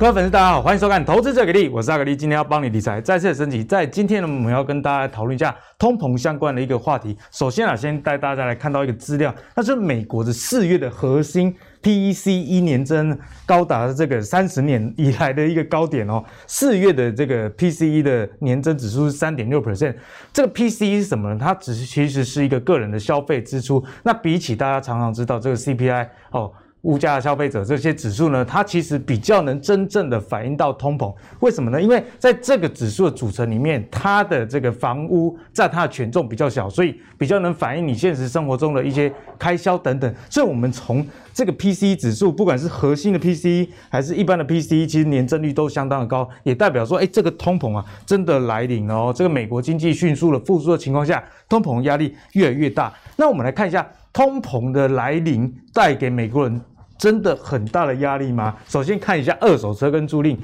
各位粉丝，大家好，欢迎收看《投资最给力》，我是阿格力，今天要帮你理财再次升级。在今天呢，我们要跟大家讨论一下通膨相关的一个话题。首先啊，先带大家来看到一个资料，那是美国的四月的核心 PCE 年增高达这个三十年以来的一个高点哦。四月的这个 PCE 的年增指数是三点六 percent。这个 PCE 是什么呢？它只是其实是一个个人的消费支出。那比起大家常常知道这个 CPI 哦。物价、消费者这些指数呢，它其实比较能真正的反映到通膨。为什么呢？因为在这个指数的组成里面，它的这个房屋占它的权重比较小，所以比较能反映你现实生活中的一些开销等等。所以，我们从这个 PCE 指数，不管是核心的 PCE 还是一般的 PCE，其实年增率都相当的高，也代表说，哎，这个通膨啊，真的来临了哦。这个美国经济迅速的复苏的情况下，通膨压力越来越大。那我们来看一下通膨的来临带给美国人。真的很大的压力吗？首先看一下二手车跟租赁。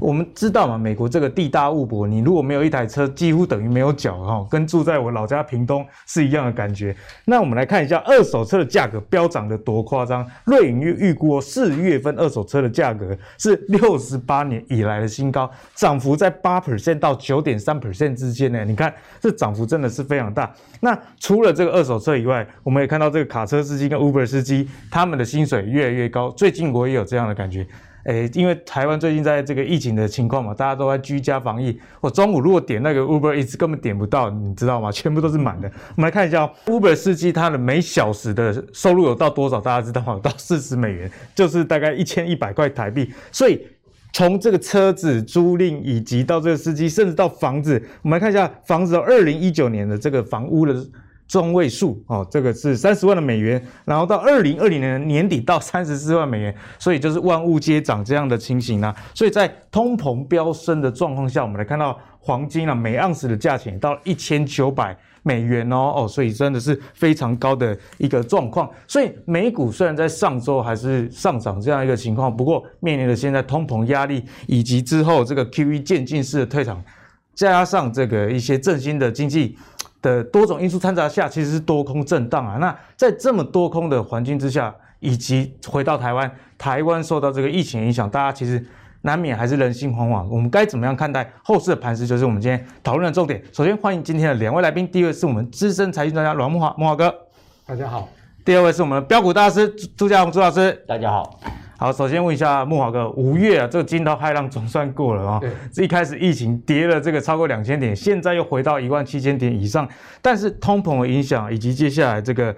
我们知道嘛，美国这个地大物博，你如果没有一台车，几乎等于没有脚哈，跟住在我老家屏东是一样的感觉。那我们来看一下二手车的价格飙涨得多夸张。瑞银预预估四月份二手车的价格是六十八年以来的新高，涨幅在八 percent 到九点三 percent 之间呢。你看这涨幅真的是非常大。那除了这个二手车以外，我们也看到这个卡车司机跟 Uber 司机他们的薪水越来越高。最近我也有这样的感觉。诶，因为台湾最近在这个疫情的情况嘛，大家都在居家防疫。我中午如果点那个 Uber Eats 根本点不到，你知道吗？全部都是满的。我们来看一下哦，Uber 司机他的每小时的收入有到多少？大家知道吗？到四十美元，就是大概一千一百块台币。所以从这个车子租赁，以及到这个司机，甚至到房子，我们来看一下房子，二零一九年的这个房屋的。中位数哦，这个是三十万的美元，然后到二零二零年年底到三十四万美元，所以就是万物皆涨这样的情形啊。所以在通膨飙升的状况下，我们来看到黄金啊，每盎司的价钱到一千九百美元哦哦，所以真的是非常高的一个状况。所以美股虽然在上周还是上涨这样一个情况，不过面临着现在通膨压力以及之后这个 QE 渐进式的退场，加上这个一些振兴的经济。的多种因素掺杂下，其实是多空震荡啊。那在这么多空的环境之下，以及回到台湾，台湾受到这个疫情影响，大家其实难免还是人心惶惶。我们该怎么样看待后市的盘势，就是我们今天讨论的重点。首先欢迎今天的两位来宾，第一位是我们资深财经专家阮慕驊，慕驊哥，大家好；第二位是我们的标股大师朱家宏朱老师，大家好。好，首先问一下慕驊哥，五月啊，这个惊涛骇浪总算过了啊、哦。对，一开始疫情跌了这个超过两千点，现在又回到一万七千点以上。但是通膨的影响以及接下来这个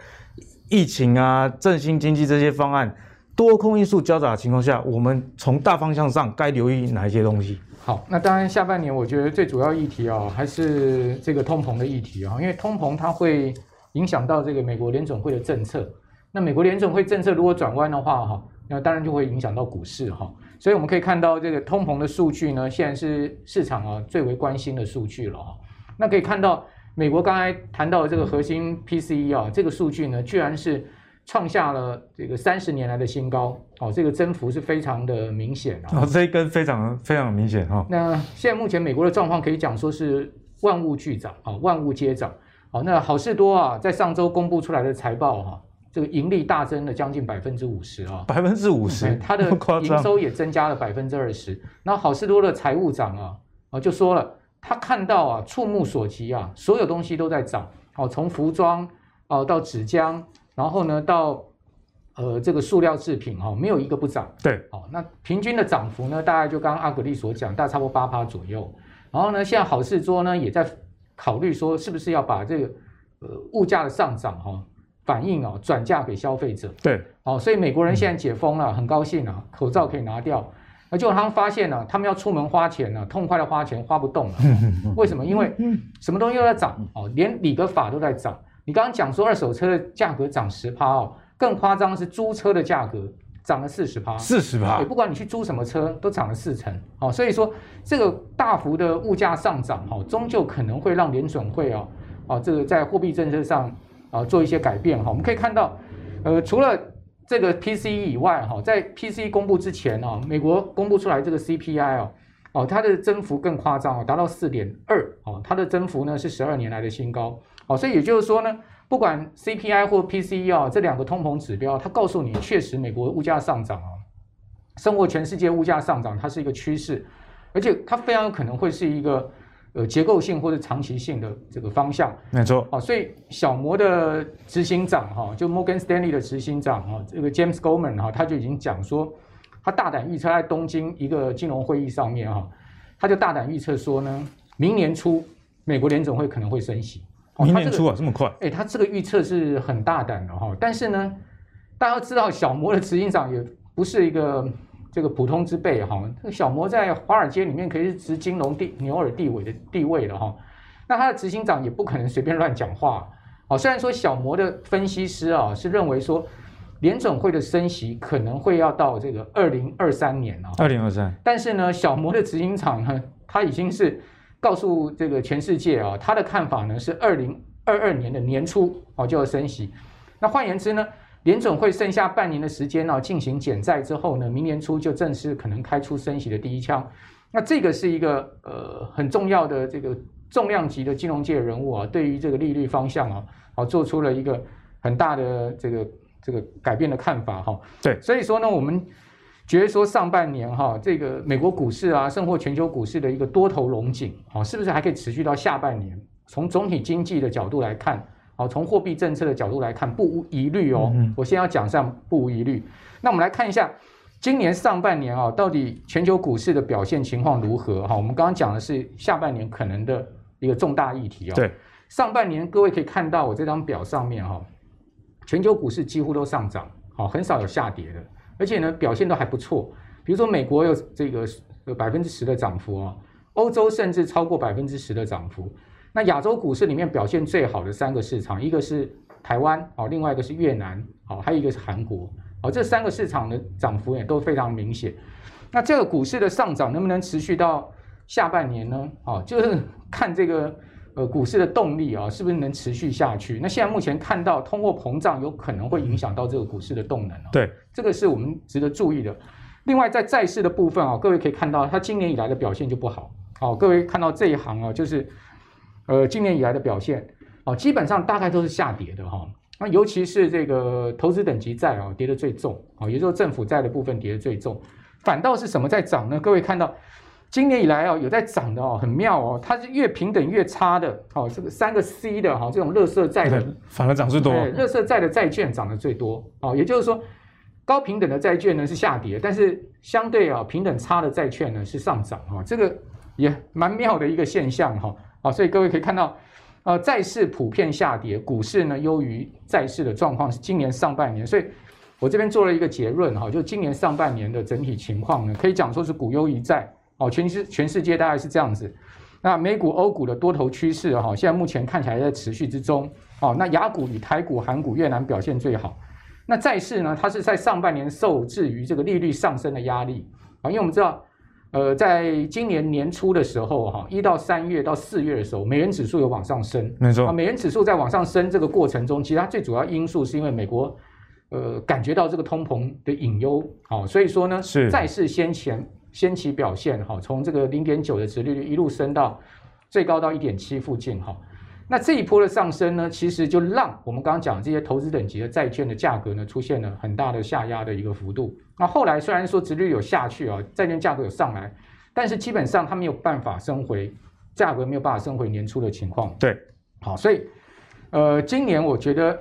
疫情啊、振兴经济这些方案，多空因素交杂的情况下，我们从大方向上该留意哪一些东西？好，那当然下半年我觉得最主要议题啊，还是这个通膨的议题啊，因为通膨它会影响到这个美国联总会的政策。那美国联总会政策如果转弯的话，哈。那当然就会影响到股市哈，所以我们可以看到这个通膨的数据呢，现在是市场啊最为关心的数据了哈。那可以看到，美国刚才谈到的这个核心 PCE 啊，这个数据呢，居然是创下了这个三十年来的新高哦，这个增幅是非常的明显啊。哦，这一根非常非常明显哈。那现在目前美国的状况可以讲说是万物俱涨啊，万物皆涨。好，那好事多啊，在上周公布出来的财报哈。这个盈利大增了将近百分之五十啊，百分之五十，它的营收也增加了百分之二十。那好事多的财务长啊啊就说了，他看到啊触目所及啊，所有东西都在涨。哦，从服装哦到纸浆，然后呢到呃这个塑料制品哈，没有一个不涨。对，哦，那平均的涨幅呢，大概就刚刚阿格力所讲，大概差不多八趴左右。然后呢，现在好事多呢也在考虑说，是不是要把这个呃物价的上涨哈。反应哦，转嫁给消费者。对，哦，所以美国人现在解封了，嗯、很高兴啊，口罩可以拿掉。那就他们发现呢，他们要出门花钱呢，痛快的花钱花不动了。为什么？因为 什么东西都在涨哦，连理个法都在涨。你刚刚讲说二手车的价格涨十趴哦，更夸张的是租车的价格涨了四十趴。四十趴，不管你去租什么车，都涨了四成。哦，所以说这个大幅的物价上涨，哦，终究可能会让联准会哦，哦，这个在货币政策上。啊，做一些改变哈，我们可以看到，呃，除了这个 PCE 以外哈，在 PCE 公布之前啊，美国公布出来这个 CPI 哦，哦，它的增幅更夸张哦，达到四点二哦，它的增幅呢是十二年来的新高哦，所以也就是说呢，不管 CPI 或 PCE 啊这两个通膨指标，它告诉你确实美国物价上涨啊，生活全世界物价上涨，它是一个趋势，而且它非常有可能会是一个呃结构性或者长期性的这个方向。没错。啊，所以小摩的执行长哈，就 Morgan Stanley 的执行长哈，这个 James Goldman 哈，他就已经讲说，他大胆预测在东京一个金融会议上面哈，他就大胆预测说呢，明年初美国联总会可能会升息。明年初啊，这么快？哎，他这个预测是很大胆的哈，但是呢，大家都知道小摩的执行长也不是一个这个普通之辈哈，这个小摩在华尔街里面可以是执金融地牛耳地位的地位的哈，那他的执行长也不可能随便乱讲话。好，虽然说小摩的分析师啊是认为说联准会的升息可能会要到这个二零二三年啊，二零二三，但是呢，小摩的执行长呢，他已经是。告诉这个全世界啊，他的看法呢是二零二二年的年初哦就要升息。那换言之呢，联总会剩下半年的时间呢进行减债之后呢，明年初就正式可能开出升息的第一枪。那这个是一个呃很重要的这个重量级的金融界人物啊，对于这个利率方向啊，啊做出了一个很大的这个这个改变的看法哈。对，所以说呢，我们。觉得说上半年哈，这个美国股市啊，甚或全球股市的一个多头龙井，好，是不是还可以持续到下半年？从总体经济的角度来看，好，从货币政策的角度来看，不无疑虑哦。我先要讲上不无疑虑。那我们来看一下今年上半年啊，到底全球股市的表现情况如何？哈，我们刚刚讲的是下半年可能的一个重大议题啊。对，上半年各位可以看到我这张表上面哈，全球股市几乎都上涨，好，很少有下跌的。而且呢，表现都还不错。比如说，美国有这个有百分之十的涨幅啊，欧洲甚至超过百分之十的涨幅。那亚洲股市里面表现最好的三个市场，一个是台湾哦，另外一个是越南哦，还有一个是韩国哦。这三个市场的涨幅也都非常明显。那这个股市的上涨能不能持续到下半年呢？哦，就是 看这个。呃，股市的动力啊，是不是能持续下去？那现在目前看到通货膨胀有可能会影响到这个股市的动能啊。对，这个是我们值得注意的。另外，在债市的部分啊，各位可以看到，它今年以来的表现就不好。好，各位看到这一行啊，就是呃，今年以来的表现啊，基本上大概都是下跌的哈。那尤其是这个投资等级债啊，跌得最重啊，也就是政府债的部分跌得最重。反倒是什么在涨呢？各位看到。今年以来啊，有在涨的哦，很妙哦，它是越平等越差的，哦，这个三个 C 的哈，这种垃圾债的反而涨最多，垃圾债的债券涨得最多，哦，也就是说，高平等的债券呢是下跌，但是相对啊平等差的债券呢是上涨，哈，这个也蛮妙的一个现象哈，啊，所以各位可以看到，呃，债市普遍下跌，股市呢优于债市的状况是今年上半年，所以我这边做了一个结论哈，就今年上半年的整体情况呢，可以讲说是股优于债。哦，全世全世界大概是这样子，那美股、欧股的多头趋势哈，现在目前看起来在持续之中。哦，那雅股与台股、韩股、越南表现最好。那债市呢，它是在上半年受制于这个利率上升的压力啊，因为我们知道，呃，在今年年初的时候哈，一到三月到四月的时候，美元指数有往上升，没错啊，美元指数在往上升这个过程中，其实它最主要因素是因为美国呃感觉到这个通膨的隐忧，好，所以说呢，是债市先前。先期表现哈，从这个零点九的殖利率一路升到最高到一点七附近哈。那这一波的上升呢，其实就让我们刚刚讲这些投资等级的债券的价格呢，出现了很大的下压的一个幅度。那后来虽然说殖利率有下去啊，债券价格有上来，但是基本上它没有办法升回价格，没有办法升回年初的情况。对，好，所以呃，今年我觉得。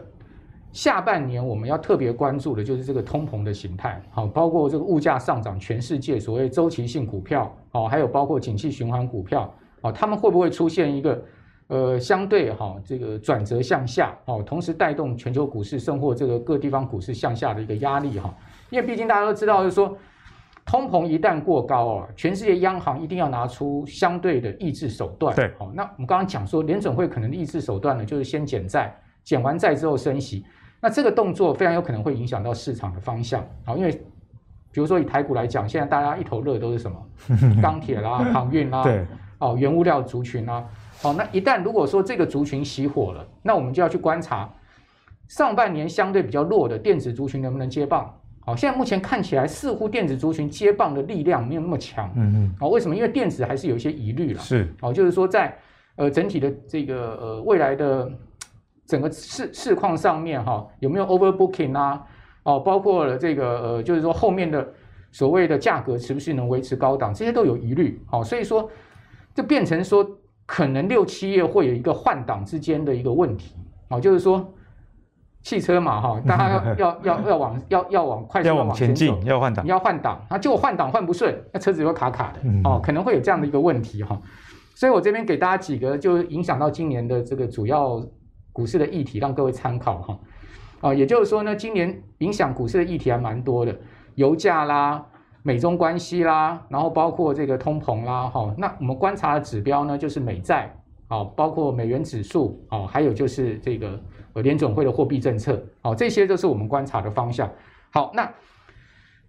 下半年我们要特别关注的就是这个通膨的形态，好，包括这个物价上涨，全世界所谓周期性股票，哦，还有包括景气循环股票，哦，他们会不会出现一个呃相对哈这个转折向下，哦，同时带动全球股市甚或这个各地方股市向下的一个压力哈？因为毕竟大家都知道，就是说通膨一旦过高啊，全世界央行一定要拿出相对的抑制手段。对，好，那我们刚刚讲说联准会可能的抑制手段呢，就是先减债，减完债之后升息。那这个动作非常有可能会影响到市场的方向，好，因为比如说以台股来讲，现在大家一头热都是什么？钢铁啦、航运啦，对，哦，原物料族群啦，好，那一旦如果说这个族群熄火了，那我们就要去观察上半年相对比较弱的电子族群能不能接棒。好，现在目前看起来似乎电子族群接棒的力量没有那么强，嗯嗯，好，为什么？因为电子还是有一些疑虑了，是，好，就是说在呃整体的这个呃未来的。整个市市况上面哈有没有 overbooking 啊？哦，包括了这个呃，就是说后面的所谓的价格是不是能维持高档，这些都有疑虑。好，所以说就变成说，可能六七月会有一个换挡之间的一个问题。哦，就是说。汽车嘛，哈，大家要要要要往要要往快速往前进，要换挡，你要换挡，啊结果换挡换不顺，那车子又卡卡的，哦，可能会有这样的一个问题哈。所以我这边给大家几个就影响到今年的这个主要股市的议题，让各位参考哈。啊，也就是说呢，今年影响股市的议题还蛮多的，油价啦、美中关系啦，然后包括这个通膨啦，哈。那我们观察的指标呢，就是美债，啊，包括美元指数，啊，还有就是这个。呃，联准会的货币政策，好，这些都是我们观察的方向。好，那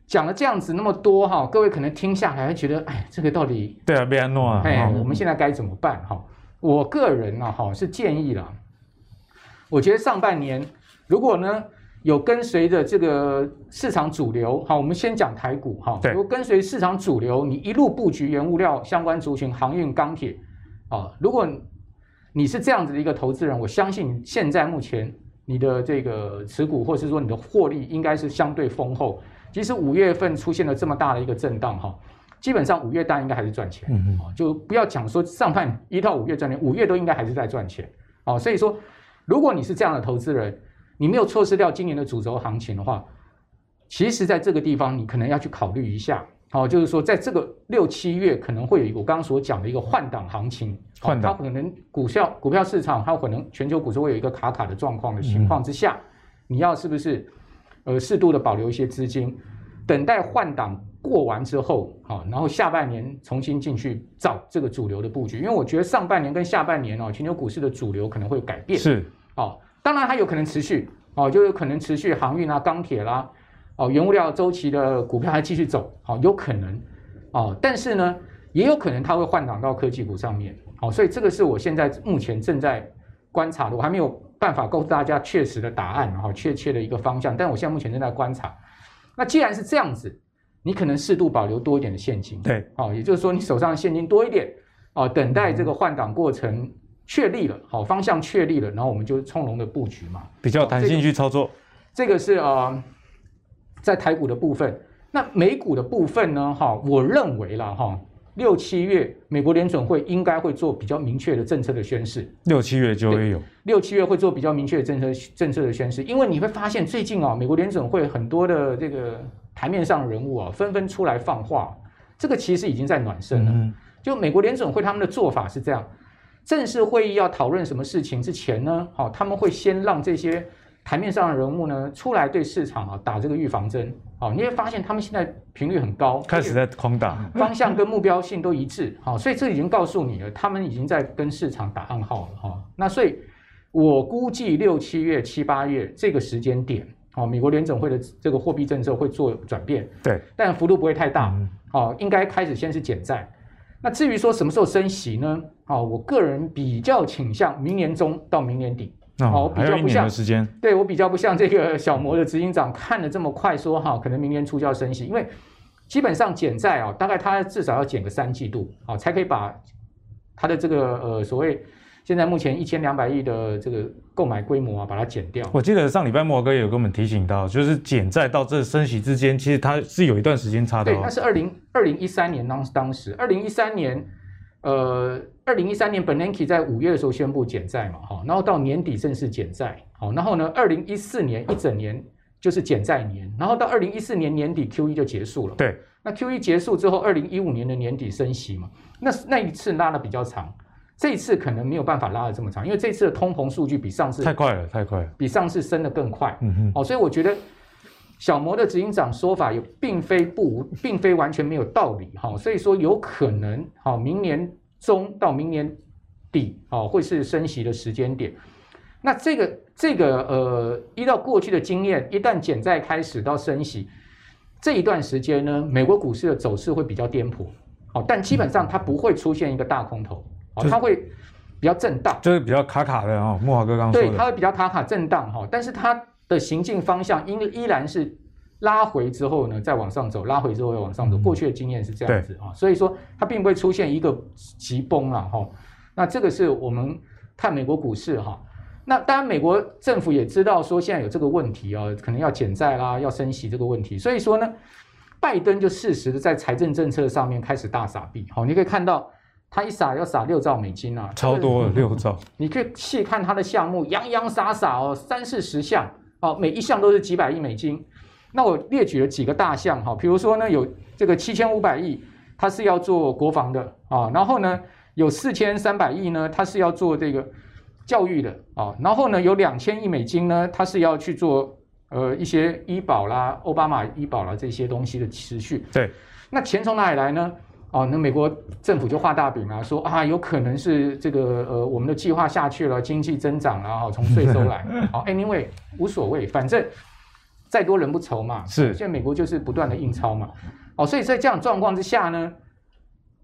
讲了这样子那么多哈，各位可能听下来会觉得，哎，这个到底对啊，被安诺啊，哎，我们现在该怎么办？哈，我个人呢，哈，是建议了。我觉得上半年如果呢有跟随着这个市场主流，好，我们先讲台股哈，如果跟随市场主流，你一路布局原物料相关族群，航运、钢铁，啊，如果。你是这样子的一个投资人，我相信现在目前你的这个持股，或是说你的获利，应该是相对丰厚。即使五月份出现了这么大的一个震荡，哈，基本上五月大家应该还是赚钱，嗯嗯，就不要讲说上半一到五月赚钱，五月都应该还是在赚钱，哦，所以说，如果你是这样的投资人，你没有错失掉今年的主轴行情的话，其实在这个地方你可能要去考虑一下。好，就是说，在这个六七月可能会有一个我刚刚所讲的一个换挡行情，换挡，它可能股票股票市场它可能全球股市会有一个卡卡的状况的情况之下，你要是不是呃适度的保留一些资金，等待换挡过完之后，好，然后下半年重新进去找这个主流的布局，因为我觉得上半年跟下半年哦，全球股市的主流可能会改变，是，哦，当然它有可能持续，哦，就有可能持续航运啊、钢铁啦。哦，原物料周期的股票还继续走，好，有可能，哦，但是呢，也有可能它会换挡到科技股上面，好，所以这个是我现在目前正在观察的，我还没有办法告诉大家确实的答案，哈，确切的一个方向，但我现在目前正在观察。那既然是这样子，你可能适度保留多一点的现金，对，哦，也就是说你手上的现金多一点，哦，等待这个换挡过程确立了，好，方向确立了，然后我们就从容的布局嘛，比较弹性去操作，这个是啊。呃在台股的部分，那美股的部分呢？哈，我认为啦，哈，六七月美国联准会应该会做比较明确的政策的宣示。六七月就会有，六七月会做比较明确的政策政策的宣示，因为你会发现最近啊，美国联准会很多的这个台面上人物啊，纷纷出来放话，这个其实已经在暖身了。嗯、就美国联准会他们的做法是这样，正式会议要讨论什么事情之前呢，好，他们会先让这些。台面上的人物呢，出来对市场啊打这个预防针，好，你会发现他们现在频率很高，开始在狂打，方向跟目标性都一致，好，所以这已经告诉你了，他们已经在跟市场打暗号了哈。那所以，我估计六七月、七八月这个时间点，哦，美国联总会的这个货币政策会做转变，对，但幅度不会太大，哦，应该开始先是减债。那至于说什么时候升息呢？哦，我个人比较倾向明年中到明年底。好哦，比较不像，对我比较不像这个小摩的执行长看的这么快，说哈，可能明年初就要升息，因为基本上减债啊，大概他至少要减个三季度，啊，才可以把他的这个呃所谓现在目前一千两百亿的这个购买规模啊，把它减掉。我记得上礼拜莫哥也有跟我们提醒到，就是减债到这升息之间，其实它是有一段时间差的。对，那是二零二零一三年当当时，二零一三年。呃，二零一三年，Bernanke 在五月的时候宣布减债嘛，哈，然后到年底正式减债，好，然后呢，二零一四年一整年就是减债年，然后到二零一四年年底 QE 就结束了，对，那 QE 结束之后，二零一五年的年底升息嘛，那那一次拉的比较长，这一次可能没有办法拉的这么长，因为这次的通膨数据比上次太快了，太快了，比上次升的更快，嗯哼，哦，所以我觉得。小摩的执行长说法也并非不，并非完全没有道理哈，所以说有可能好，明年中到明年底哦会是升息的时间点。那这个这个呃，依照过去的经验，一旦减债开始到升息这一段时间呢，美国股市的走势会比较颠簸，好，但基本上它不会出现一个大空头，哦，它会比较震荡，就是比较卡卡的哦。木华哥刚刚说的，对，它会比较卡卡震荡哈，但是它。的行进方向应依然是拉回之后呢，再往上走，拉回之后又往上走。过去的经验是这样子啊，所以说它并不会出现一个急崩了哈。那这个是我们看美国股市哈。那当然，美国政府也知道说现在有这个问题啊，可能要减债啦，要升息这个问题。所以说呢，拜登就适时的在财政政策上面开始大撒币。好，你可以看到他一撒要撒六兆美金啊，超多了六兆。你可以细看他的项目，洋洋洒洒哦，三四十项哦，每一项都是几百亿美金。那我列举了几个大项哈，比如说呢，有这个七千五百亿，它是要做国防的啊，然后呢，有四千三百亿呢，它是要做这个教育的啊，然后呢，有两千亿美金呢，它是要去做呃一些医保啦、奥巴马医保啦这些东西的持续。对，那钱从哪里来呢？哦，那美国政府就画大饼啊，说啊，有可能是这个呃我们的计划下去了，经济增长了，从税收来。好，anyway 无所谓，反正。再多人不愁嘛，是。现在美国就是不断的印钞嘛，哦，所以在这样状况之下呢，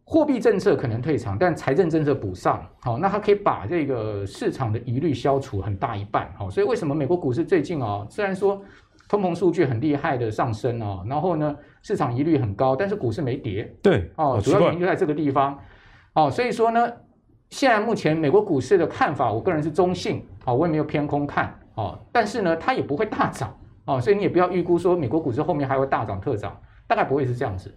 货币政策可能退场，但财政政策补上，好，那它可以把这个市场的疑虑消除很大一半，好，所以为什么美国股市最近哦，虽然说通膨数据很厉害的上升啊，然后呢市场疑虑很高，但是股市没跌，对，哦，主要原因就在这个地方，哦，所以说呢，现在目前美国股市的看法，我个人是中性，啊，我也没有偏空看，哦，但是呢，它也不会大涨。哦，所以你也不要预估说美国股市后面还会大涨特涨，大概不会是这样子，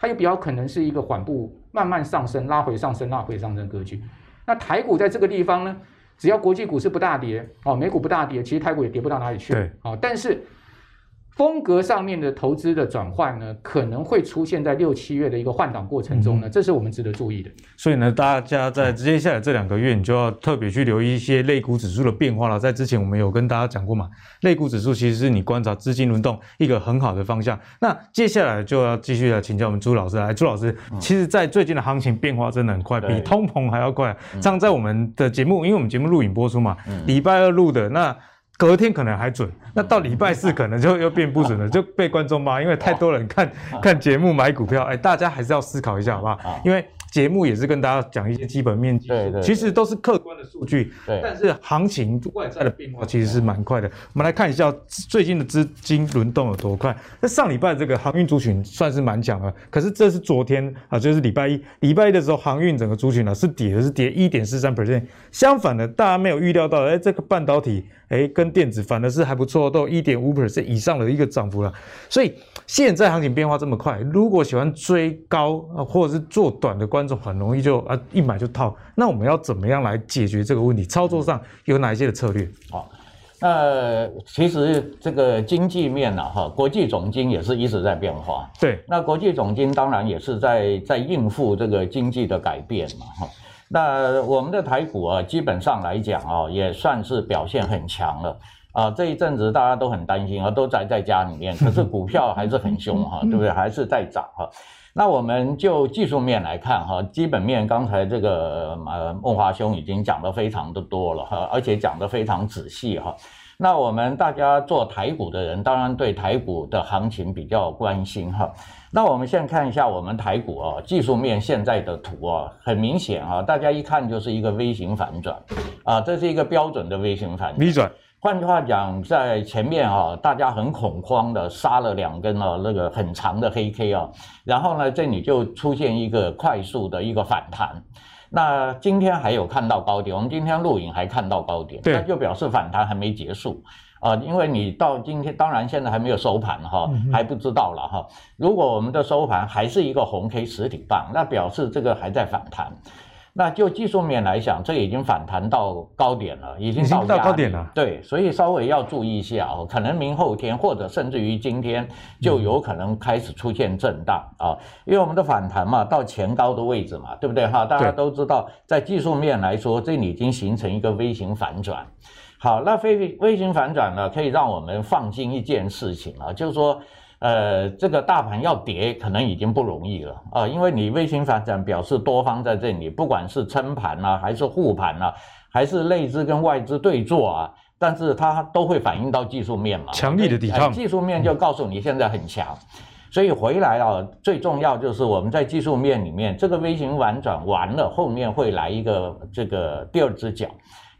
它也比较可能是一个缓步慢慢上升、拉回上升、拉回上升格局。那台股在这个地方呢，只要国际股市不大跌，哦，美股不大跌，其实台股也跌不到哪里去。对，哦，但是。风格上面的投资的转换呢，可能会出现在六七月的一个换挡过程中呢，嗯、这是我们值得注意的。所以呢，大家在接下来这两个月，你就要特别去留意一些类股指数的变化了。在之前我们有跟大家讲过嘛，类股指数其实是你观察资金轮动一个很好的方向。那接下来就要继续来请教我们朱老师来，朱老师，其实，在最近的行情变化真的很快，比通膨还要快。这样在我们的节目，因为我们节目录影播出嘛，礼拜二录的那。隔天可能还准，那到礼拜四可能就又变不准了，就被观众骂，因为太多人看看节目买股票，哎，大家还是要思考一下，好不好？因为。节目也是跟大家讲一些基本面，对对，其实都是客观的数据，对。但是行情外在的变化其实是蛮快的。我们来看一下最近的资金轮动有多快。那上礼拜这个航运族群算是蛮强了，可是这是昨天啊，就是礼拜一，礼拜一的时候航运整个族群呢是跌的，是跌一点四三 percent。相反的，大家没有预料到，哎，这个半导体，哎，跟电子反而是还不错，都有一点五 percent 以上的一个涨幅了。所以现在行情变化这么快，如果喜欢追高啊，或者是做短的观众很容易就啊一买就套，那我们要怎么样来解决这个问题？操作上有哪一些的策略？好，那其实这个经济面呢，哈，国际总经也是一直在变化。对，那国际总经当然也是在在应付这个经济的改变嘛，哈。那我们的台股啊，基本上来讲啊，也算是表现很强了啊。这一阵子大家都很担心啊，都宅在家里面，可是股票还是很凶哈，对不对？还是在涨哈。那我们就技术面来看哈，基本面刚才这个呃孟华兄已经讲得非常的多了哈，而且讲得非常仔细哈。那我们大家做台股的人，当然对台股的行情比较关心哈。那我们现在看一下我们台股啊，技术面现在的图啊，很明显啊，大家一看就是一个 V 型反转啊，这是一个标准的 V 型反转。V 转。换句话讲，在前面啊，大家很恐慌的杀了两根啊，那个很长的黑 K 啊，然后呢，这里就出现一个快速的一个反弹。那今天还有看到高点，我们今天录影还看到高点，那就表示反弹还没结束啊，因为你到今天，当然现在还没有收盘哈，还不知道了哈。如果我们的收盘还是一个红 K 实体棒，那表示这个还在反弹。那就技术面来讲，这已经反弹到高点了，已经到，到高点了。对，所以稍微要注意一下哦，可能明后天或者甚至于今天就有可能开始出现震荡啊，因为我们的反弹嘛，到前高的位置嘛，对不对哈？大家都知道，在技术面来说，这里已经形成一个 V 型反转。好，那 V V 型反转呢，可以让我们放心一件事情啊，就是说。呃，这个大盘要跌，可能已经不容易了啊，因为你微型反转表示多方在这里，不管是撑盘啊，还是护盘啊，还是内资跟外资对坐啊，但是它都会反映到技术面嘛，强力的抵抗，技术面就告诉你现在很强，所以回来啊，最重要就是我们在技术面里面，这个微型反转完了，后面会来一个这个第二只脚，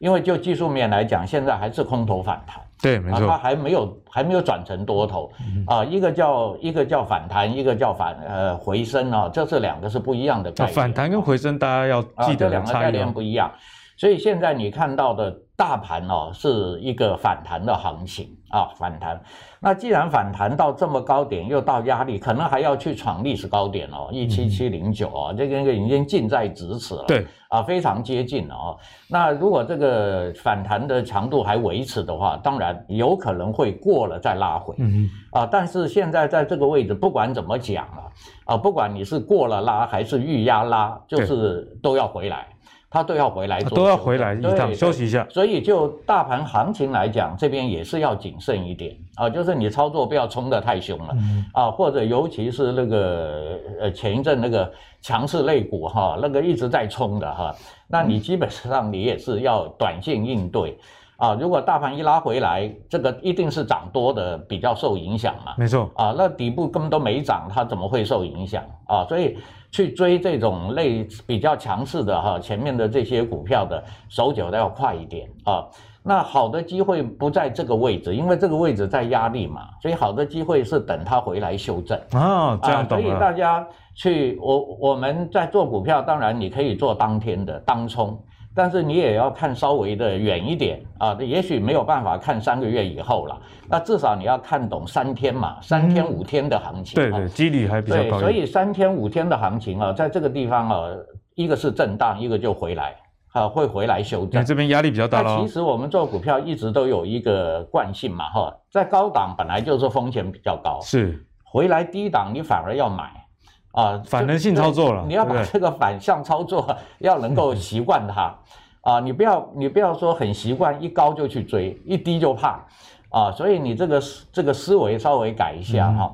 因为就技术面来讲，现在还是空头反弹。对，没错，它还没有还没有转成多头啊，一个叫一个叫反弹，一个叫反呃回升啊，这是两个是不一样的概念。反弹跟回升，大家要记得这两个概念不一样。所以现在你看到的大盘哦是一个反弹的行情啊，反弹。那既然反弹到这么高点，又到压力，可能还要去闯历史高点哦，一七七零九哦，这个已经近在咫尺了。对啊，非常接近了哦。那如果这个反弹的强度还维持的话，当然有可能会过了再拉回。嗯啊，但是现在在这个位置，不管怎么讲啊，啊，不管你是过了拉还是预压拉，就是都要回来。他都要回来做，都要回来一趟休息一下。所以就大盘行情来讲，这边也是要谨慎一点啊，就是你操作不要冲得太凶了啊，或者尤其是那个呃前一阵那个强势类股哈，那个一直在冲的哈，那你基本上你也是要短线应对。啊，如果大盘一拉回来，这个一定是涨多的比较受影响嘛？没错啊，那底部根本都没涨，它怎么会受影响啊？所以去追这种类比较强势的哈，前面的这些股票的手脚都要快一点啊。那好的机会不在这个位置，因为这个位置在压力嘛，所以好的机会是等它回来修正啊。这样。所以大家去我我们在做股票，当然你可以做当天的当冲。但是你也要看稍微的远一点啊，也许没有办法看三个月以后了，那至少你要看懂三天嘛，三天五天的行情。对对，几率还比较高。对，所以三天五天的行情啊，在这个地方啊，一个是震荡，一个就回来啊，会回来修正。这边压力比较大了。其实我们做股票一直都有一个惯性嘛，哈，在高档本来就是风险比较高，是回来低档你反而要买。啊，反人性操作了，你要把这个反向操作 要能够习惯它，啊，你不要你不要说很习惯一高就去追，一低就怕，啊，所以你这个这个思维稍微改一下哈。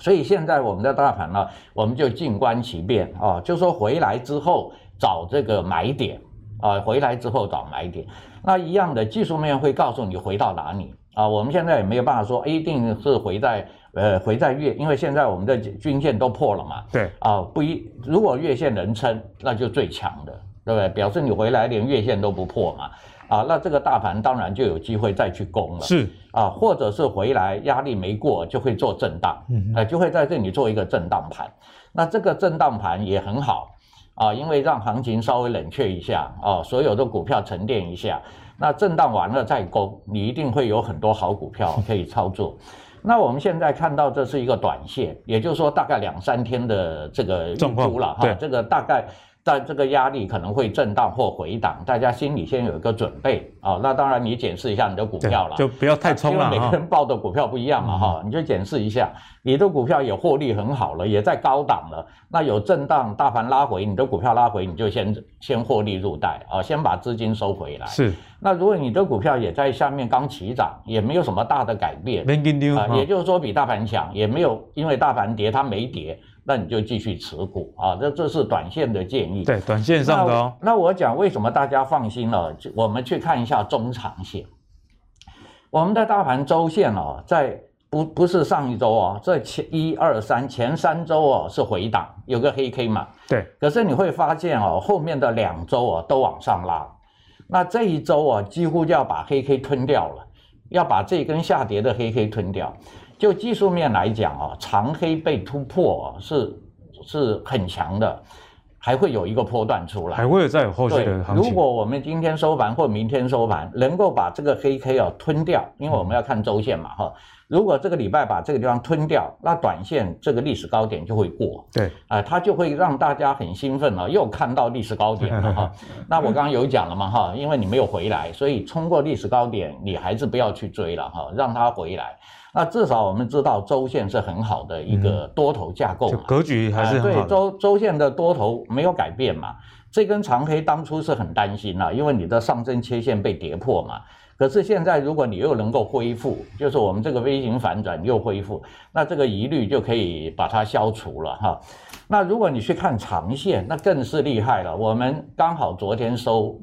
所以现在我们的大盘呢，我们就静观其变啊，就说回来之后找这个买点啊，回来之后找买点，那一样的技术面会告诉你回到哪里啊，我们现在也没有办法说一定是回在。呃，回在月，因为现在我们的均线都破了嘛。对啊，不一，如果月线能撑，那就最强的，对不对？表示你回来连月线都不破嘛。啊，那这个大盘当然就有机会再去攻了。是啊，或者是回来压力没过，就会做震荡，嗯，呃，就会在这里做一个震荡盘。那这个震荡盘也很好啊，因为让行情稍微冷却一下啊，所有的股票沉淀一下。那震荡完了再攻，你一定会有很多好股票可以操作。那我们现在看到这是一个短线，也就是说大概两三天的这个预估了哈，这个大概。在这个压力可能会震荡或回档，大家心里先有一个准备啊。那当然你检视一下你的股票了，就不要太冲了。因为每个人报的股票不一样嘛哈，你就检视一下，你的股票也获利很好了，也在高档了。那有震荡，大盘拉回，你的股票拉回，你就先先获利入袋啊，先把资金收回来。是。那如果你的股票也在下面刚起涨，也没有什么大的改变，啊，也就是说比大盘强，也没有因为大盘跌它没跌。那你就继续持股啊，这这是短线的建议。对，短线上的哦。那，那我讲为什么大家放心了？我们去看一下中长线。我们的大盘周线哦，在不不是上一周哦，这前一二三前三周哦是回档，有个黑 K 嘛。对。可是你会发现哦，后面的两周哦都往上拉，那这一周啊几乎就要把黑 K 吞掉了，要把这根下跌的黑 K 吞掉。就技术面来讲啊，长黑被突破啊，是是很强的，还会有一个波段出来，还会再有后续的行情。如果我们今天收盘或明天收盘能够把这个黑 K 啊吞掉，因为我们要看周线嘛哈。如果这个礼拜把这个地方吞掉，那短线这个历史高点就会过。对，啊、呃，它就会让大家很兴奋了，又看到历史高点了哈。那我刚刚有讲了嘛哈，因为你没有回来，所以冲过历史高点，你还是不要去追了哈，让它回来。那至少我们知道周线是很好的一个多头架构嘛，嗯、格局还是很好、呃、对周周线的多头没有改变嘛。这根长黑当初是很担心啊，因为你的上升切线被跌破嘛。可是现在如果你又能够恢复，就是我们这个 V 型反转又恢复，那这个疑虑就可以把它消除了哈。那如果你去看长线，那更是厉害了。我们刚好昨天收。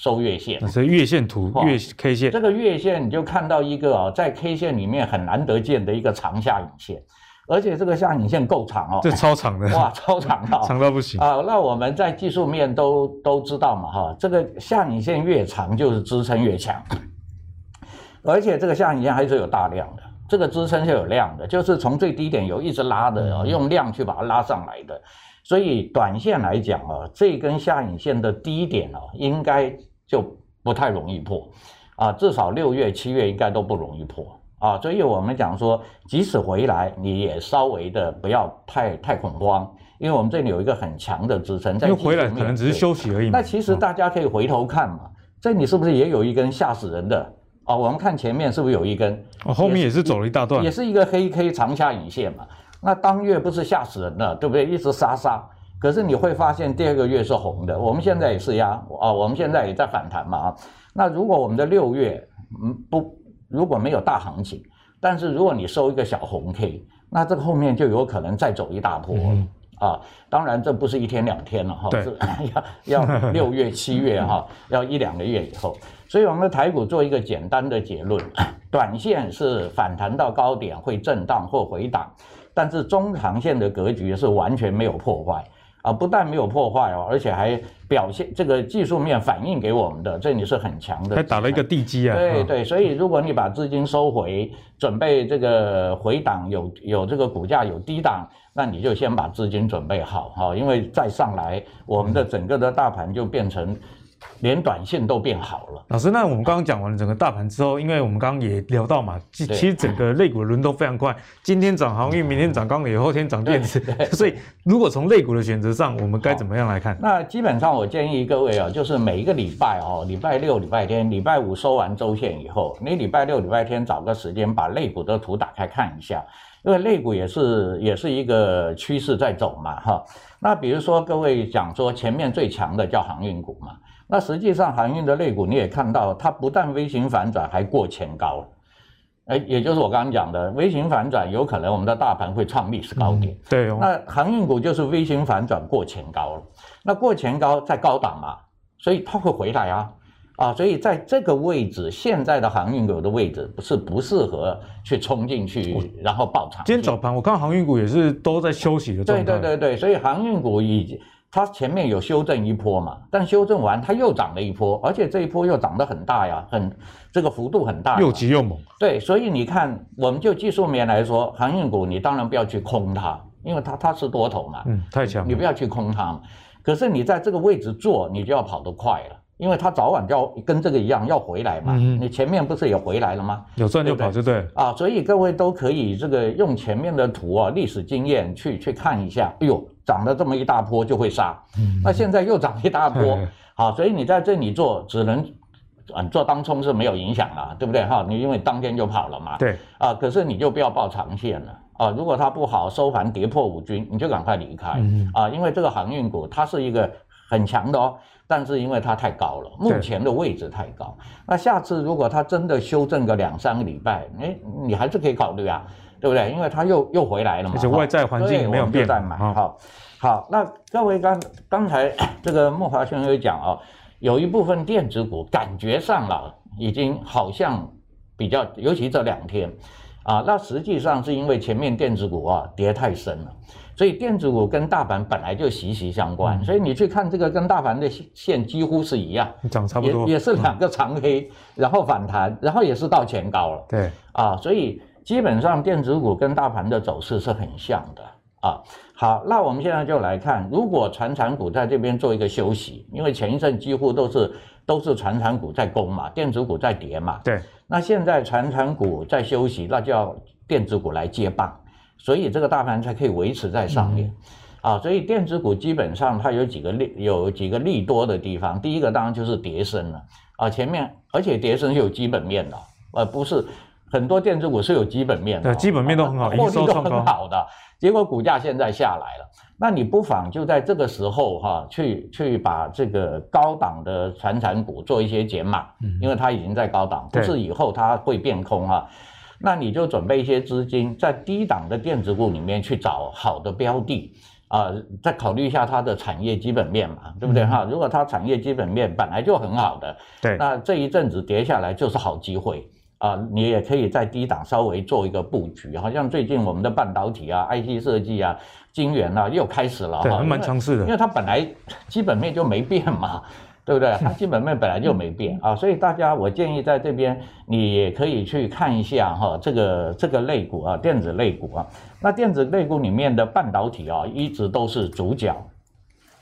收月线，那是月线图，月 K 线。这个月线你就看到一个哦，在 K 线里面很难得见的一个长下影线，而且这个下影线够长哦，这超长的，哇，超长的，长到不行。啊！那我们在技术面都都知道嘛，哈，这个下影线越长就是支撑越强，而且这个下影线还是有大量的，这个支撑是有量的，就是从最低点有一直拉的哦，用量去把它拉上来的，所以短线来讲啊，这根下影线的低点哦，应该。就不太容易破，啊，至少六月、七月应该都不容易破啊。所以我们讲说，即使回来，你也稍微的不要太太恐慌，因为我们这里有一个很强的支撑。在因为回来可能只是休息而已嘛。那其实大家可以回头看嘛，这里是不是也有一根吓死人的？啊，我们看前面是不是有一根？哦，后面也是走了一大段，也是一个黑 K 长下影线嘛。那当月不是吓死人了，对不对？一直杀杀，可是你会发现第二个月是红的。我们现在也是呀，啊，我们现在也在反弹嘛啊。那如果我们的六月，嗯，不，如果没有大行情，但是如果你收一个小红 K，那这个后面就有可能再走一大波。嗯啊，当然这不是一天两天了哈，是 要要六月 七月哈，要一两个月以后。所以我们的台股做一个简单的结论，短线是反弹到高点会震荡或回档，但是中长线的格局是完全没有破坏。啊，不但没有破坏哦，而且还表现这个技术面反映给我们的，这里是很强的，还打了一个地基啊。对对，所以如果你把资金收回，准备这个回档有有这个股价有低档，那你就先把资金准备好哈，因为再上来，我们的整个的大盘就变成。连短线都变好了。老师，那我们刚刚讲完了整个大盘之后，因为我们刚刚也聊到嘛，其其实整个类股的轮动非常快，今天涨航运，明天涨钢铁，后天涨电子。所以，如果从类股的选择上，我们该怎么样来看？那基本上我建议各位啊，就是每一个礼拜哦，礼拜六、礼拜天、礼拜五收完周线以后，你礼拜六、礼拜天找个时间把类股的图打开看一下，因为类股也是也是一个趋势在走嘛，哈。那比如说各位讲说前面最强的叫航运股嘛。那实际上航运的类股你也看到，它不但微型反转，还过前高了，哎，也就是我刚刚讲的微型反转，有可能我们的大盘会创历史高点。嗯、对哦。那航运股就是微型反转过前高了，那过前高在高档嘛，所以它会回来啊啊，所以在这个位置，现在的航运股的位置不是不适合去冲进去，然后爆场。今天早盘我看航运股也是都在休息的状态。对对对对，所以航运股已经。它前面有修正一波嘛，但修正完它又涨了一波，而且这一波又涨得很大呀，很这个幅度很大，又急又猛。对，所以你看，我们就技术面来说，航运股你当然不要去空它，因为它它是多头嘛，嗯，太强，你不要去空它嘛。可是你在这个位置做，你就要跑得快了，因为它早晚就要跟这个一样要回来嘛。嗯，你前面不是也回来了吗？有赚就跑就对啊，所以各位都可以这个用前面的图啊，历史经验去去看一下，哎呦。涨了这么一大波就会杀，嗯，那现在又涨一大波，好，所以你在这里做只能，嗯，做当冲是没有影响了，对不对？哈？你因为当天就跑了嘛，对，啊，可是你就不要报长线了。啊。如果它不好，收盘跌破五均，你就赶快离开，嗯，啊，因为这个航运股它是一个很强的哦，但是因为它太高了，目前的位置太高，那下次如果它真的修正个两三个礼拜，哎，你还是可以考虑啊。对不对？因为它又又回来了嘛，而且外在环境也没有变。好，好，那各位刚刚才这个莫华兄有讲哦，有一部分电子股感觉上了已经好像比较，尤其这两天啊，那实际上是因为前面电子股啊跌太深了，所以电子股跟大盘本来就息息相关，所以你去看这个跟大盘的线几乎是一样，涨差不多，也也是两个长黑，然后反弹，然后也是到前高了。对，啊，所以。基本上电子股跟大盘的走势是很像的啊。好，那我们现在就来看，如果传产股在这边做一个休息，因为前一阵几乎都是都是传产股在攻嘛，电子股在跌嘛。对。那现在传产股在休息，那就要电子股来接棒，所以这个大盘才可以维持在上面。嗯、啊，所以电子股基本上它有几个利有几个利多的地方，第一个当然就是跌升了啊，前面而且跌升是有基本面的，而不是。很多电子股是有基本面的，对，基本面都很好，获利都很好的，结果股价现在下来了。那你不妨就在这个时候哈，去去把这个高档的传产股做一些减码，因为它已经在高档，不是以后它会变空哈。那你就准备一些资金在低档的电子股里面去找好的标的啊，再考虑一下它的产业基本面嘛，对不对哈？如果它产业基本面本来就很好的，对，那这一阵子跌下来就是好机会。啊，你也可以在低档稍微做一个布局，好像最近我们的半导体啊、IC 设计啊、晶圆啊又开始了，对，蛮强势的，因为它本来基本面就没变嘛，对不对？它基本面本来就没变啊，所以大家我建议在这边你也可以去看一下哈，这个这个类股啊，电子类股啊，那电子类股里面的半导体啊，一直都是主角，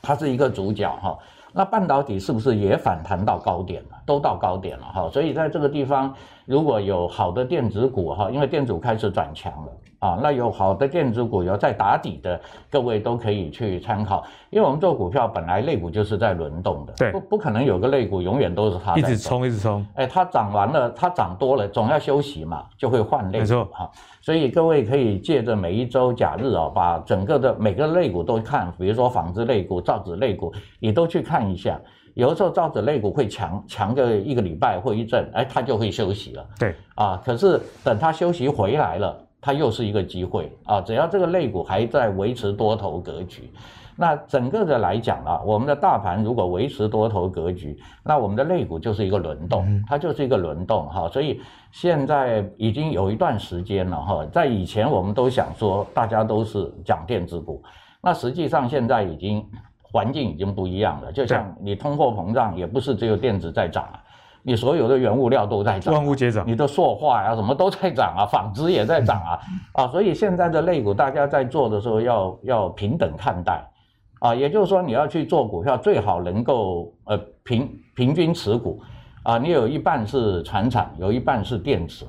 它是一个主角哈。那半导体是不是也反弹到高点了？都到高点了哈，所以在这个地方如果有好的电子股哈，因为电子股开始转强了啊，那有好的电子股有在打底的，各位都可以去参考，因为我们做股票本来类股就是在轮动的，对，不不可能有个类股永远都是它一直冲一直冲，哎，它涨完了，它涨多了，总要休息嘛，就会换类股哈，所以各位可以借着每一周假日啊，把整个的每个类股都看，比如说纺织类股、造纸类股，你都去看一下。有的时候造纸类股会强强个一个礼拜或一阵，哎，它就会休息了。对啊，可是等它休息回来了，它又是一个机会啊。只要这个类股还在维持多头格局，那整个的来讲啊，我们的大盘如果维持多头格局，那我们的类股就是一个轮动，它就是一个轮动哈。所以现在已经有一段时间了哈，在以前我们都想说大家都是讲电子股，那实际上现在已经。环境已经不一样了，就像你通货膨胀，也不是只有电子在涨啊，你所有的原物料都在涨，万物皆涨，你的塑化呀什么都在涨啊，纺织也在涨啊，啊，所以现在的类股大家在做的时候要要平等看待，啊，也就是说你要去做股票，最好能够呃平平均持股，啊，你有一半是船产，有一半是电子。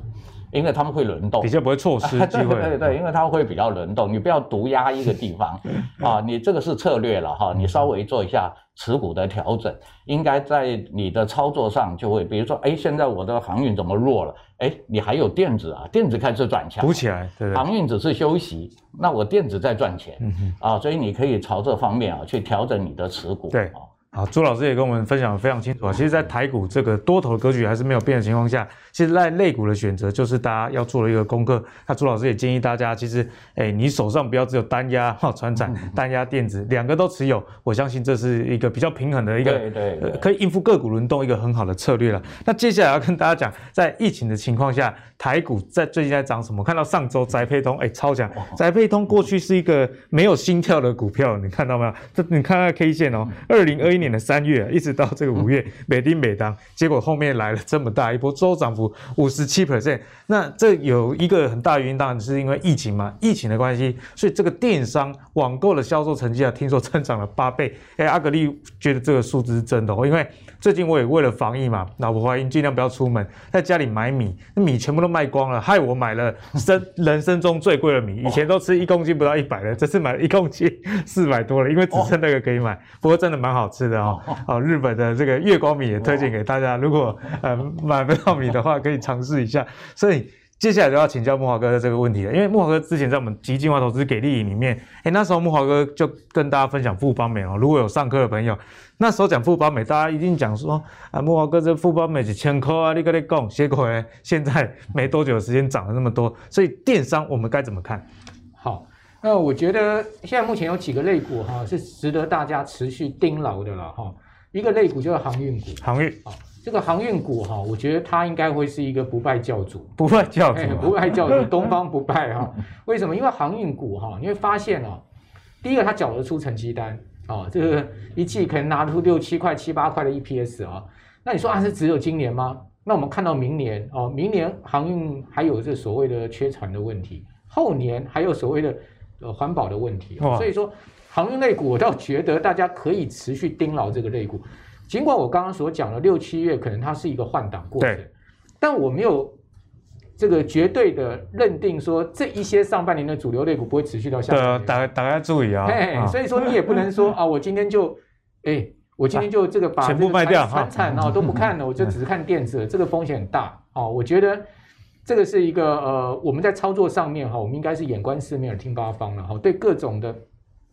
因为他们会轮动，比较不会错失机会。对对对，因为他们会比较轮动，你不要独压一个地方啊，你这个是策略了哈，你稍微做一下持股的调整，应该在你的操作上就会，比如说，哎，现在我的航运怎么弱了？哎，你还有电子啊，电子开始转强，补起来，对对。航运只是休息，那我电子在赚钱，嗯，啊，所以你可以朝这方面啊去调整你的持股，对。好，朱老师也跟我们分享的非常清楚啊。其实，在台股这个多头的格局还是没有变的情况下，其实在类股的选择就是大家要做的一个功课。那朱老师也建议大家，其实，哎，你手上不要只有单压哈传产，单压电子，两个都持有，我相信这是一个比较平衡的一个，对对，对，可以应付个股轮动一个很好的策略了。那接下来要跟大家讲，在疫情的情况下，台股在最近在涨什么？看到上周宅配通，哎，超强，宅配通过去是一个没有心跳的股票，你看到没有？这你看看 K 线哦，二零二一年的三月一直到这个五月，每丁每当，结果后面来了这么大一波周涨幅五十七 percent，那这有一个很大原因，当然是因为疫情嘛，疫情的关系，所以这个电商网购的销售成绩啊，听说增长了八倍。哎，阿格力觉得这个数字是真的哦，因为最近我也为了防疫嘛，老婆怀孕，尽量不要出门，在家里买米，那米全部都卖光了，害我买了生 人生中最贵的米，以前都吃一公斤不到一百的，这次买了一公斤四百多了，因为只剩那个可以买，不过真的蛮好吃的哦。哦，日本的这个月光米也推荐给大家，如果呃买不到米的话，可以尝试一下。所以接下来就要请教木华哥的这个问题了，因为木华哥之前在我们极进化投资给力里面，哎，那时候木华哥就跟大家分享富邦美哦，如果有上课的朋友，那时候讲富邦美，大家一定讲说啊，木华哥这富邦美几千块啊，你跟你讲，结果呢，现在没多久的时间涨了那么多，所以电商我们该怎么看？好。那我觉得现在目前有几个类股哈是值得大家持续盯牢的了哈。一个类股就是航运股，航运啊，这个航运股哈，我觉得它应该会是一个不败教主，不败教主，不败教主，东方不败哈。为什么？因为航运股哈，你会发现哦，第一个它缴得出成绩单啊，这个一季可能拿出六七块、七八块的 EPS 啊。那你说啊，是只有今年吗？那我们看到明年哦，明年航运还有这所谓的缺船的问题，后年还有所谓的。呃，环保的问题，所以说航运类股，我倒觉得大家可以持续盯牢这个类股。尽管我刚刚所讲的六七月可能它是一个换挡过程，但我没有这个绝对的认定说这一些上半年的主流类股不会持续到下半年。对，大家大家注意啊！嘿，所以说你也不能说 啊，我今天就哎，我今天就这个把全部卖掉，传产啊都不看了，我就只是看电子，这个风险很大哦。我觉得。这个是一个呃，我们在操作上面哈，我们应该是眼观四面，耳听八方了哈。对各种的